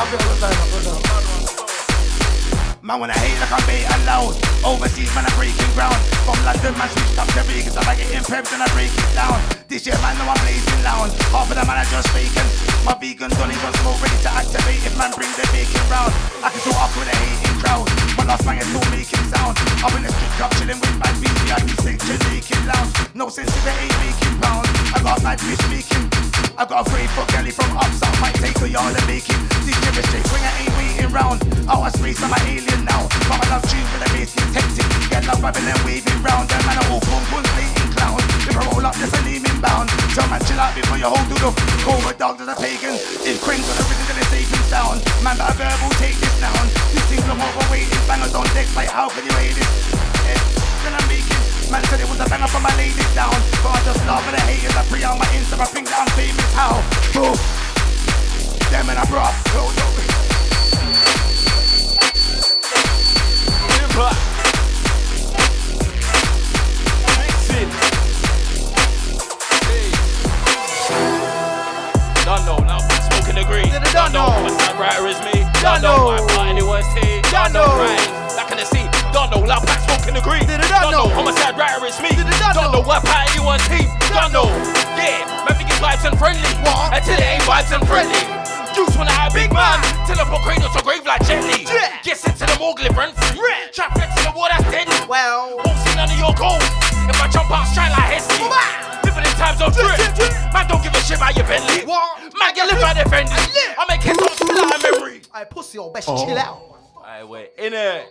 my. I. I I I I. Man, when I hate like I'm bait loud Overseas, man, I'm breaking ground. From London, man, switched up to Vegas I like getting prepped and I break it down. This year, man, no, I'm blazing loud. Half of the man are just faking. My vegan donnies on smoke, ready to activate. If man, bring the bacon round I can talk up with a hating crowd. My last man is still making sound. Up in the street club, chilling with my BC I to section naked lounge. No sense if it ain't making pounds. I got mad fish making I got a free for Kelly from ups Up might take a yard and make it. Year is straight, I ain't waiting round Out of space, I'm an alien now. But I love tunes with the bass gets hectic Get love rapping and waving round. Them man are all boom boom slating clown. If I roll up, there's a name inbound So man, chill out before you hold to the Cobra dog, there's a pagan. If Queen's on the rhythm, then it's and sound. Man, but a verbal take this down. This thing's from overweighted Bangers on deck, like how can you hate it? I'm making Man said it was a banger for my ladies down. But I just laugh at the haters I pre on my Insta, I think that I'm famous. How? Boom Them and I brought yo Impact. Green. Don't know my sound brighter is me. Don't know my part anyone's tea. Don't know right. Back in the sea. Don't know loud black smoking the green. Don't know homicide brighter is me. Don't know what part anyone's team. Don't know. Yeah, man, think it's vibes and friendly. Until it ain't vibes and friendly. Juice when I have big man. Till I put cradle to grave like gently. Get sent to the morgue, live rent free. Trap flex in the war, that's deadly. Well, won't see none of your goals. If I jump out, shine like Heskey. Confident times on drip. Man, don't give a shit about your Bentley. What? Man, get live by the Fendi. I make kids off the line memory. I pussy, or best chill oh. out. Alright, wait, in it.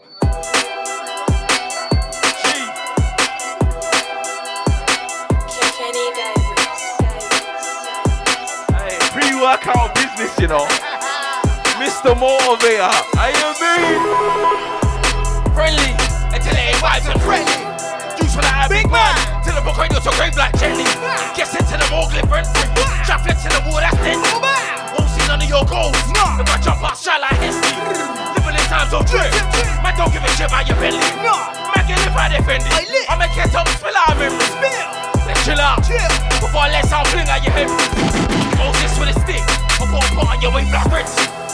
Pre-workout business, you know. Mr. Motivator, I you mean? Friendly until they vibes and friendly. Juice for that big man. Till the book on your grave like jelly. Guess into the more glitter and free. Trap flex in the wall, that's deadly. Won't see none of your goals. If I jump out, shine like Heskey. Living in times of drip. Man, don't give a shit about your belly. Man, can live how defended. I make it up, spill out memories. Let's chill out. Before I let sound fling out your head. Moses with a stick. I put a pot on your way, black rinse.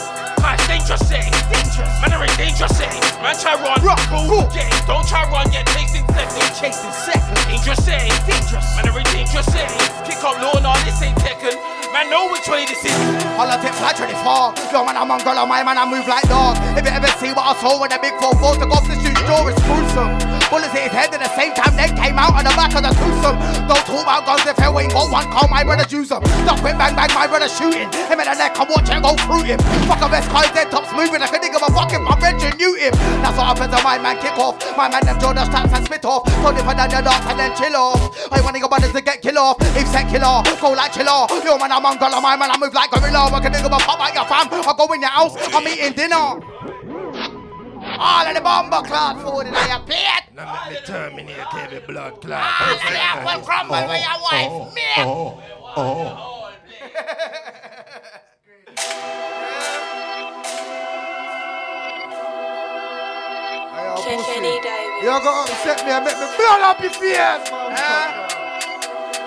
Man, dangerous city. Dangerous. Man, are in dangerous city. Man, try run. Rock, cool. Get it. Don't try run, get chasing second. Chasing second. Dangerous city. Dangerous. Man, are in dangerous city. Kick up low, no, this ain't Tekken. Man, know which way this is. Politics like 24. Yo, man, I'm Mongolia, my man, I move like dog. If you ever see what I saw when the big four four took off the shoot door, it's gruesome. Bullets hit his head at the same time, then came out on the back of the twosome. Don't talk about guns if you ain't got one, call my brother use them. Stop quick bang bang, my brother shooting. Him in the neck, I'm watching go through him. Fuck a best guys, dead tops moving. I can think of a fucking my venture knew him. That's what happens to my man kick off. My man them the straps and spit off. Told him for the dance and then chill off. I want to go brothers to get kill off. If set killer, go like chill off. Yo man, I'm Mongolia, my man, I move like gorilla. I can think of a pop out your fam. I go in your house, I'm eating dinner. All of the bomber clot food in your plate. Now let me terminate every blood clot. All of the apple crumble with your oh, wife, oh, me. Oh, oh. Kenny Davis. You got upset me and make me blood up your face,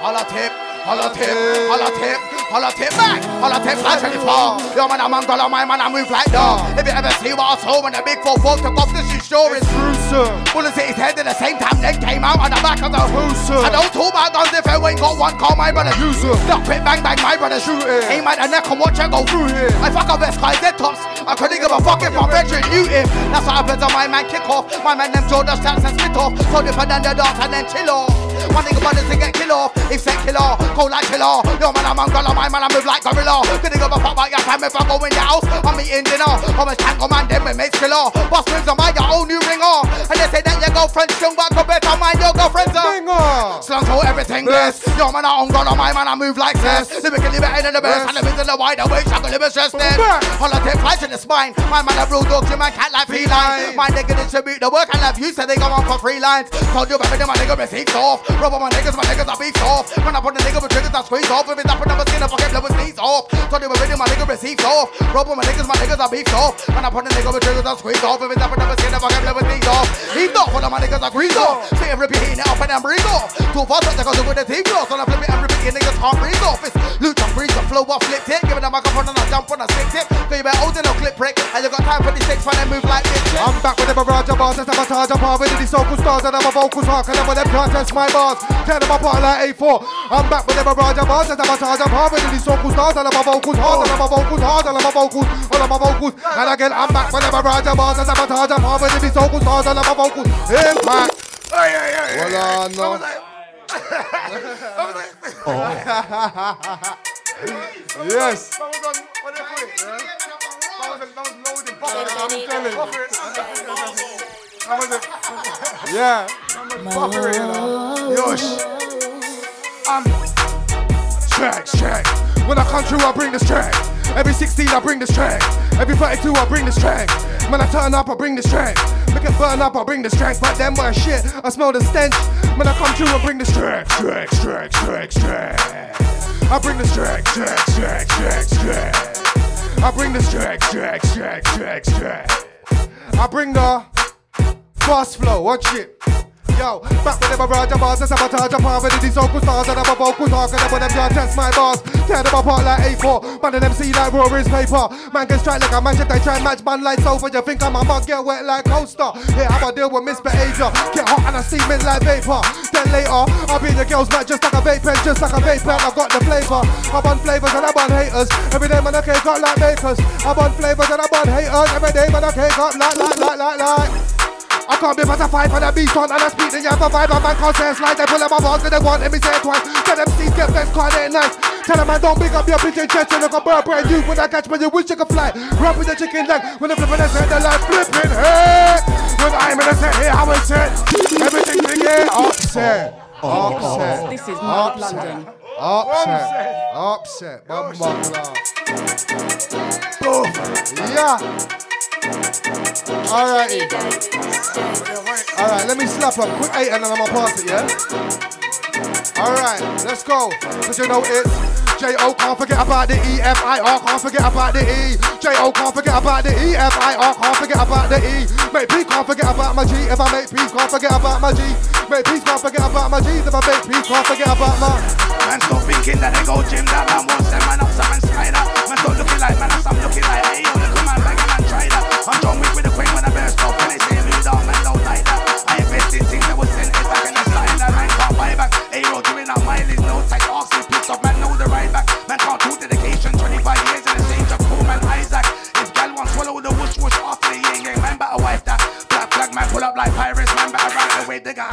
Holla tip, holla tip, holla tip, holla tip holla tip back, holla tip like 24. Yo man, I'm Mongolia, my man, I move like dog. If you ever see what I saw when the big four four took off this shoe sure it's gruesome. Bullets hit his head at the same time, then came out on the back of the gruesome. I don't talk about guns if you ain't got one, call my brother use them. Stop quick bang bang, my brother shoot it. Aim at the neck and watch it go through it. I fuck up best guys, dead tops. I couldn't give a fuck if my veteran knew him. That's what happens on my man kick off. My man them the stats and spit off. So put down the dance and then chill off. One nigga brothers to get kill off. If set killer, go like killer. Yo man, I'm Mongolia, my man, I move like gorilla. Couldn't give a fuck about your time if I go in your house. I'm eating dinner. I'm a tango man, then we make killer. Boss moves on my your own new ringer. And they say that your girlfriend's strong, but go better mind your girlfriend's a Slung to everything blessed. Yo man, I'm Mongolia, my man, I move like this. Lyrically better than the best. And the of the wide awake, struggle live stress then. Holiday flies in the spine. My man, a real dog, you man cat like feline. My nigga distribute the work, I love you, so they go on for free lines. Told you better than my nigga receipts off. Rub on my niggas, my niggas are beefed off. Run up on the nigga with triggers, I squeeze off. If it's up another skin, I fucking blow his knees off. Told you already, my nigga receipts off. Rub on my niggas, my niggas are beefed off. Run up on the nigga with triggers, I squeeze off. If it's up another skin, I fucking blow his knees off. He's off, all of my niggas are greased off. Say and repeat it up and then breathe off. Too fast, I go with the team cross. And I flip it and repeat it, niggas can't breathe off. It's loot and breeze, flow off, flip it. Give it a microphone and I jump on a stick tip. Cause you better hold it, no clip prick. And you got time for the six when they move like this. I'm back with the barrage of bars, and sabotage apart with these soulful stars, and I'm a vocals hawk, and I'm with them can't my bars. Tear them apart like A4. I'm back with the barrage of bars, and sabotage apart with these soulful stars, and I'm a vocals hard, and I'm a vocals hard, and I'm a vocals, and I'm a vocals. And again, I'm back with the barrage of bars, and sabotage apart with these soulful stars, and I'm a vocals. Impact. Well, uh, no. yes. Yeah. Yosh. I'm tracks, track. When I come through, I bring this track. Every 16, I bring this track. Every 32, I bring this track. When I turn up, I bring this track. Make it burn up, I bring this track. But then my shit, I smell the stench. When I come through, I bring this track, track, track, track, track. I bring this track, track, track, track, track. I bring this track, track, track, track, track. I bring the fast flow, watch it. Yo, back with them barrage of bars, and sabotage apart with these vocal stars, and I'm a vocal talk, and when them can't test my bars, tear them apart like A4, man and see like Rory's paper, man can strike like a magic, they try and match man like sofa, you think I'm a mug, get wet like coaster, yeah, I'm a deal with misbehavior, get hot and I steaming like vapor, then later, I'll be in the girls night just like a vape pen, just like a vape pen, I got the flavor, I burn flavors and I burn haters, every day man I cake up like bakers, I burn flavors and I burn haters, every day man I cake up like, like, like, like, like. I can't be but I fight for the beast on and I speak then you have to vibe and man can't say it's like they pull up my balls and they want let me say it twice. Tell them Steve get best card ain't nice. Tell them man don't big up your pigeon chest and look a bird brand you when I catch when you wish you could fly. Rub with the chicken leg when the flipping the set the light flipping head. When I'm in the set here how it's set. Everything we get upset. Upset. This is Mode London. Upset. Upset. Bumba Yeah. Alrighty. Alright, let me slap up. Quick eight and then I'm gonna pass it, yeah? Alright, let's go. Cause you know it's J-O can't forget about the E-F-I-R, can't forget about the E. J-O can't forget about the E-F-I-R, can't forget about the E. Make peace, can't forget about my G. If I make peace, can't forget about my G. Make peace, can't forget about my G. If I make peace, can't forget about my. Man, stop thinking that they go gym, that man wants them, man up, some man spider. Man, stop looking like man, I'm looking like, the guy.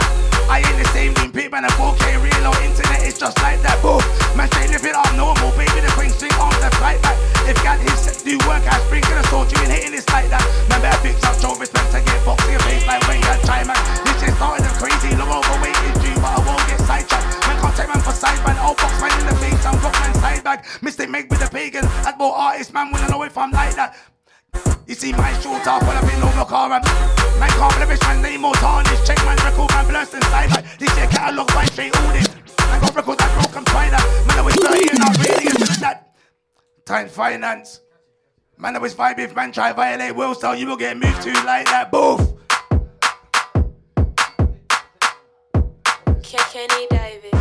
I ain't the same team, pit man a 4K real on internet, it's just like that, boo. Man straight live it up normal, baby the queen string on the flight back. If gal his do work, I spring to the sword, you ain't hitting this like that. Man better fix up, show respect to get boxing your face like when gal try man. This shit started crazy, long overweight due, but I won't get sidetracked. Man can't take man for side man, old box man in the face, I'm rock man side bag. Mistake made with the pagan, at more artist man wanna know if I'm like that. You see my off when I've been over car and Man can't blemish man name more tarnish Check man record man blessed inside man This year catalog by straight audit Man got record that broken spider Man I was 30 and not really into that Time finance. Man I was five if man try violate will so you will get moved to like that. Boof. Kenny Davis.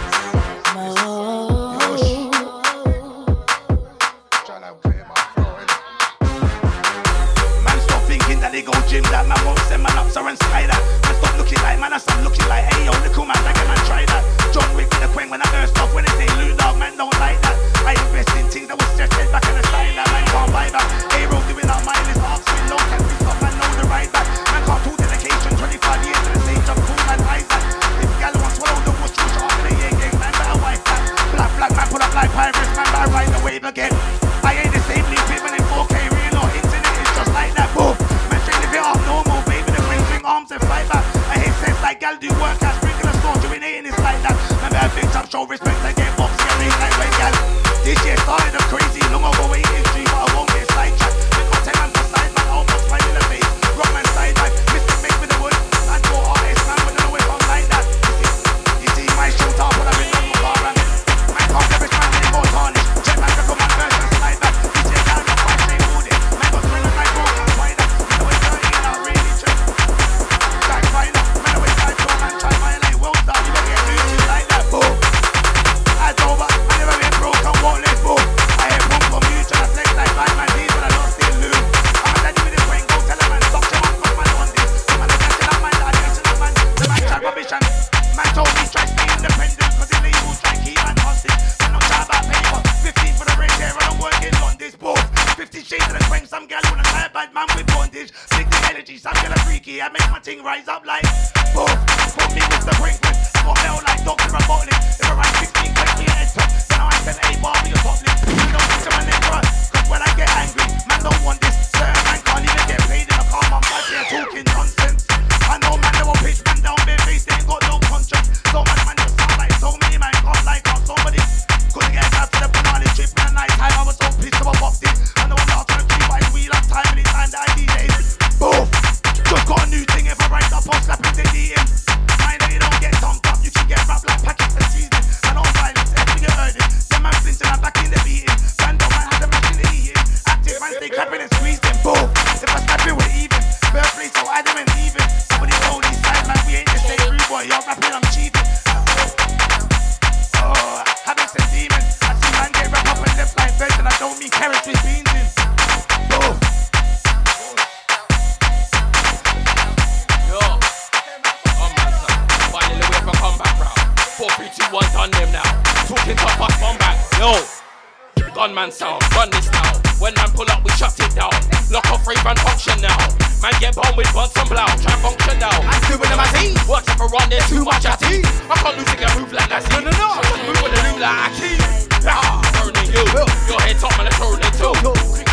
And sky Man stop looking like man I stop looking like hey yo little man like a man try that. John Wick with the queen when I burst off when they say loot dog man don't like that. I invest in things that was just head back in the style that man can't buy Hey bro doing out mine is off swing low can we stop man know the right back. Man can't do dedication 25 years in the same job cool man Isaac If gal wants swallow the whoosh whoosh after the yang gang man better wipe that. Black black man put up like pirates man better ride the wave again. I ain't the same league people in 4K real or internet is just like that. Boom. Man straight live it up normal string arms and fight back. I hate sense like gal do work I sprinkle a store doing it and it's like that better big time show respect I get and ain't like when gal This year started up crazy long overweight thing rise up like Gunman sound, run this now. When man pull up, we shut it down. Lock off rave and function now. Man get bomb with buns and blow. Try function now. I'm doing them as he. Works up I run, there's too much at he. I can't lose get move like that. No, no, no. I just move with the new like Aki. Ah, turning you. Your head top, man, I'm turning too.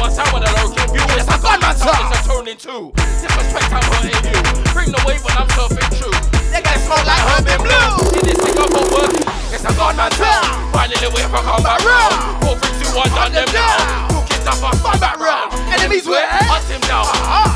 One sound with a low kill view. It's a gunman sound. It's a turning two. Disrespect, I'm hurting you. Bring the wave when I'm surfing true. They get smoke like herb blue. In this thing, I'm work. It's a gun and down. Finding a way for combat round. Four, three, two, one done them down. Who kicked up a fun back round? Enemies where? Hunt him down.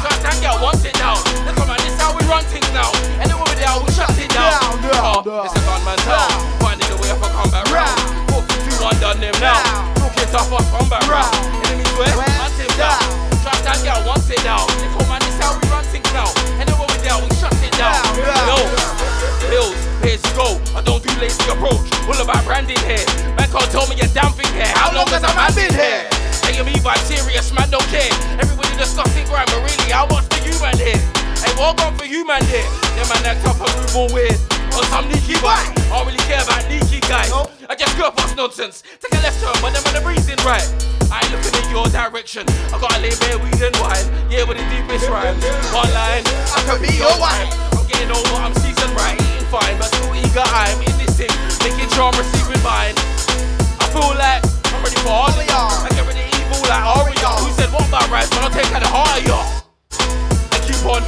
Can't stand girl, want it now. Look on this how we run things now. And the woman there, we shut it down. Oh, it's a gun man down. Finding a way for combat round. Four, three, two, one done them now. Who kicked up a fun back round? Enemies where? Hunt him down. Can't stand girl, want it now. Look on man, this how we run things now. And the woman there, we shut it down. Yo, bills, here's go. I don't do lazy approach. All about branding here. Man can't tell me a damn thing here. How long has a man been here? Hey, me vibe serious, man don't care. Everybody discussing but really, how much for you man here? Hey, what gone for you man here? Them man act up and move all weird. On some sneaky boy. I don't really care about sneaky guys. I just go past nonsense. Take a left turn, but them man are breezing right. I ain't looking in your direction. I gotta lay bare weed and wine. Yeah, with the deepest rhymes. One line, I could be your wine. I'm getting older, I'm seasoned right, fine, but still eager. I'm in this thing, making sure I'm receiving mine. I feel like I'm ready for all of y'all. I get rid of evil like Oreo. Who said what about rights, but I'll take out the heart of y'all. And keep on,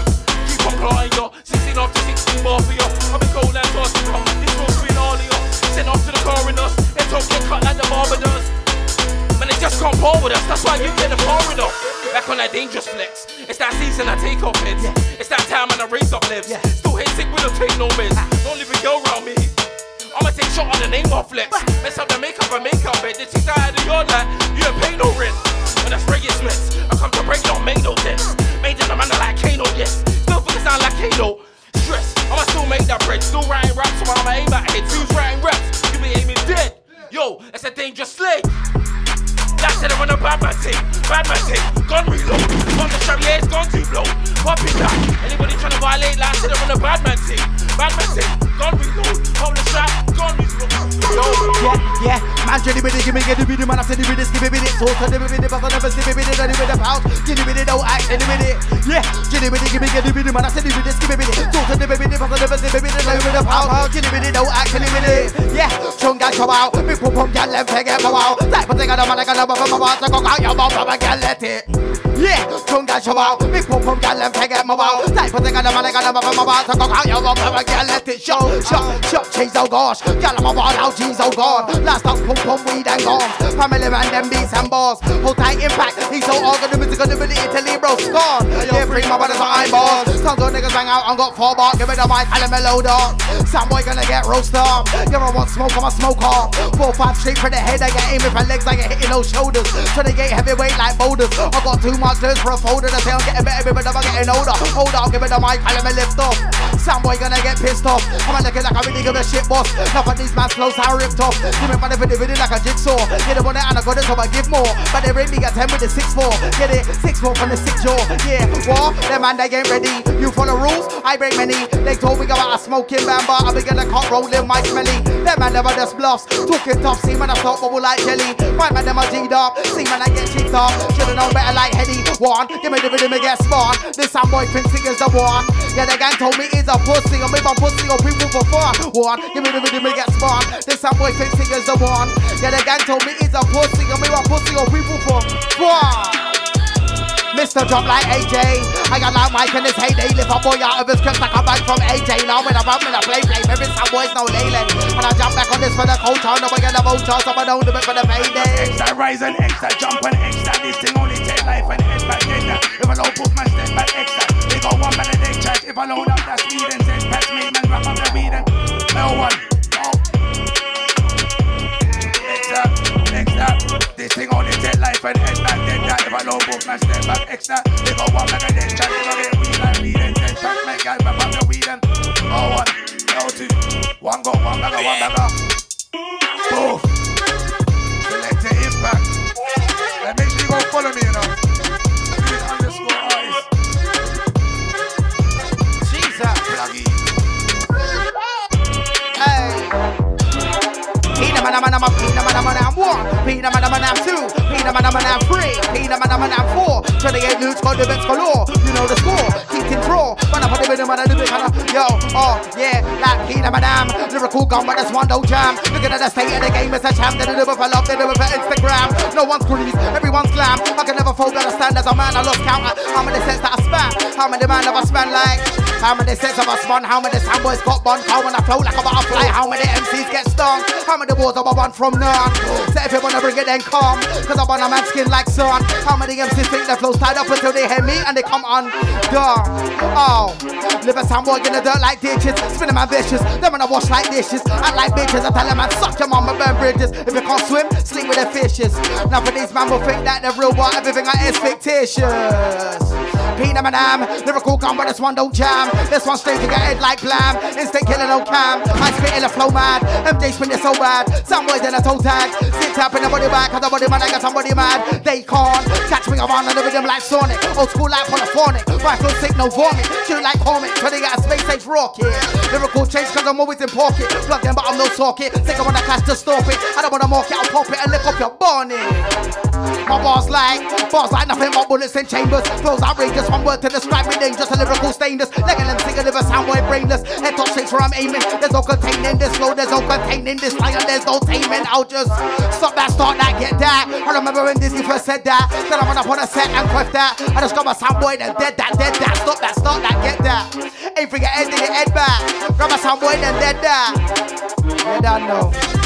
keep on clawing y'all. 16 off to 16 more for y'all. I've been cold and tossing y'all. This road's been all of y'all. Sent off to the coroners. They talk get cut like the barber does. Just can't pour with us. That's why you get the pouring off. Back on that dangerous flex. It's that season I take off heads. It's that time when I raise up lives. Still hit sick, we don't take no meds. Ah. Don't leave a girl around me. I'ma take shot on the name of flex. Mess up the makeup and makeup bed. This is out of your life. You ain't pay no rent. When I spray your smiths, I come to break don't make no sense. Made in a man like Kano, yes. Still fucking sound like Kano. Stress, I'ma still make that bread. Still writing raps, so I'ma aim at heads. Who's writing raps? You be aiming dead. Yo, it's a dangerous slay. That's it, I a bad man thing. Bad man thing. Gun reload. On the strap, yeah, it's gone too blow. Pop it that. Anybody trying to violate, like I I a bad man thing. Bad man thing. Gun reload. Hold the strap, gun reload. Yeah, yeah, man, jelly bitty, give me get the bitty, man, I said the bitty, skip it, so to the bitty, but I never skip it, bitty, the pouch, jelly bitty, don't act, jelly bitty, yeah, jelly bitty, give me get the bitty, man, I said the bitty, skip it, so to the bitty, but I never skip it, bitty, the pouch, jelly bitty, don't act, jelly bitty, yeah, chung gal come out, me pum pum gal, let forget my wow, type of thing, I don't want to go over my boss, I go out your mouth, I'm a gal, let it. Yeah, chung show out, me pum pum forget my wow, thing, I don't want to go my out I'm let it show, show, show, cheese, oh gosh, I'm a ball out, jeez, oh god, last out, pum pum, weed and gone, family man, them beats and balls, hold tight impact, he's so organ, the music, the ability to leave bro, yeah, free my brothers, I'm some good niggas bang out, I got four bar, give me the mic, and a mellow dog, some boy gonna get roasted up, you ever want smoke, I'm a smoke off, four, five, straight for the head, I get aim with my legs, I get hitting those shoulders, so they get heavyweight like boulders, I got too much lips for a folder, to say I'm getting better, but I'm getting older, hold on, give me the mic, and let me lift off, some boy gonna get pissed off, I'm looking like I'm really good shit boss, enough these man's clothes are ripped off, give me money for the video, like a jigsaw, get it on it and I got it so I give more, but they rate me a 10 with the 6-4, get it, 6-4 from the 6 jaw, yeah, what, them man they ain't ready, you follow rules, I break many, they told me about a smoking bamba, I begin to cut rolling my smelly, them man never just bluffs, talking tough, see man I stop bubble like jelly, my man them a G'd up, see man I get cheeked up, should've known better like Heady, one, give me the video, me get spawn, this some boy he is the one, yeah the gang told me he's a pussy, I'm my pussy oh, or people for fun, one, give me the video, me get spawn, this some boy he is the one, yeah the gang told me he's a pussy, I'm my pussy oh, or people for fun. Mr. Drop like AJ. I got like Mike in his heyday. Lift a boy out of his crib like a bag from AJ. Now when I run, when I play, play. Maybe some boys no lele. And I jump back on this for the culture. No, I get the vulture. So I don't do it for the payday. Extra rise and extra jump and extra. This thing only take life and back later. If I don't put my step back extra, they go one man a day chat. If I load up that speed and send past me, man, wrap up the weed and no one. This thing only take life and head back later. If I don't put my step back extra, they go one man a day chat. If I get weed and weed and send past me, guys, wrap up the weed and no one. No two. One go, one bagger, one bagger. Boom. Selecta Impact. And make sure you go follow me, you know. Underscore artist. Jesus. Pluggy. Hey. Pina man man man pina man man man one, pina man man man two, pina man man man three, pina man man man four. 28 loots got the best galore. You know the score. Keep control. Man up on the rhythm and the big kind of yo. Oh yeah, like pina madam. Lyrical gun but that's one do jam. Looking at the state of the game, it's a champ. They do it for love, they do it for Instagram. No one's grease, everyone's glam. I can never fold, understand as a man. I lost count. I'm in the that I back. How many man of us man like? How many sets of us spun? How many boys got bun? How when I flow like a butterfly? How many MCs get stung? How many wars have I won from none? So if you wanna bring it, then come. Cause I want a man skin like sun. How many MCs think their flow's tied up until they hear me and they come on? Duh. Oh. Live a soundboy in the dirt like ditches. Spinning my vicious. Then when I wash like dishes. I like bitches. I tell them man, suck your mama, burn bridges. If you can't swim, sleep with the fishes. Now for these man will think that they're real, but everything I is fictitious. And ham, lyrical gun, but this one don't jam. This one straight to your head like blam. Instant killing no cam. I spit in the flow mad. MJ spin it so bad. Some boys in a toe tag. Sit tap in the body back, cause the body man, I got somebody mad. They can't catch me around the rhythm like Sonic. Old school like polyphonic. My flow sick, no vomit. Shoot like comic. When they got a space age rocket. Lyrical change, cause I'm always in pocket. Plug them, but I'm no socket. Think I wanna catch to stop it. I don't wanna mark it, I'll pop it and lick up your bonnet. My bars like, bars like nothing but bullets in chambers. Flows outrageous. One word to describe me dangerous, a lyrical stainless. Legging them sing a liver sound brainless. Head top straight where I'm aiming. There's no containing this flow, there's no containing this lion, there's no taming. I'll just stop that, start that, get that. I remember when Disney first said that. Then I went up on a set and quiff that. I just got my sound boy, then dead that, dead that. Stop that, start that, get that. Ain't head to the head back. Grab my sound boy, then dead that. Yeah, that know.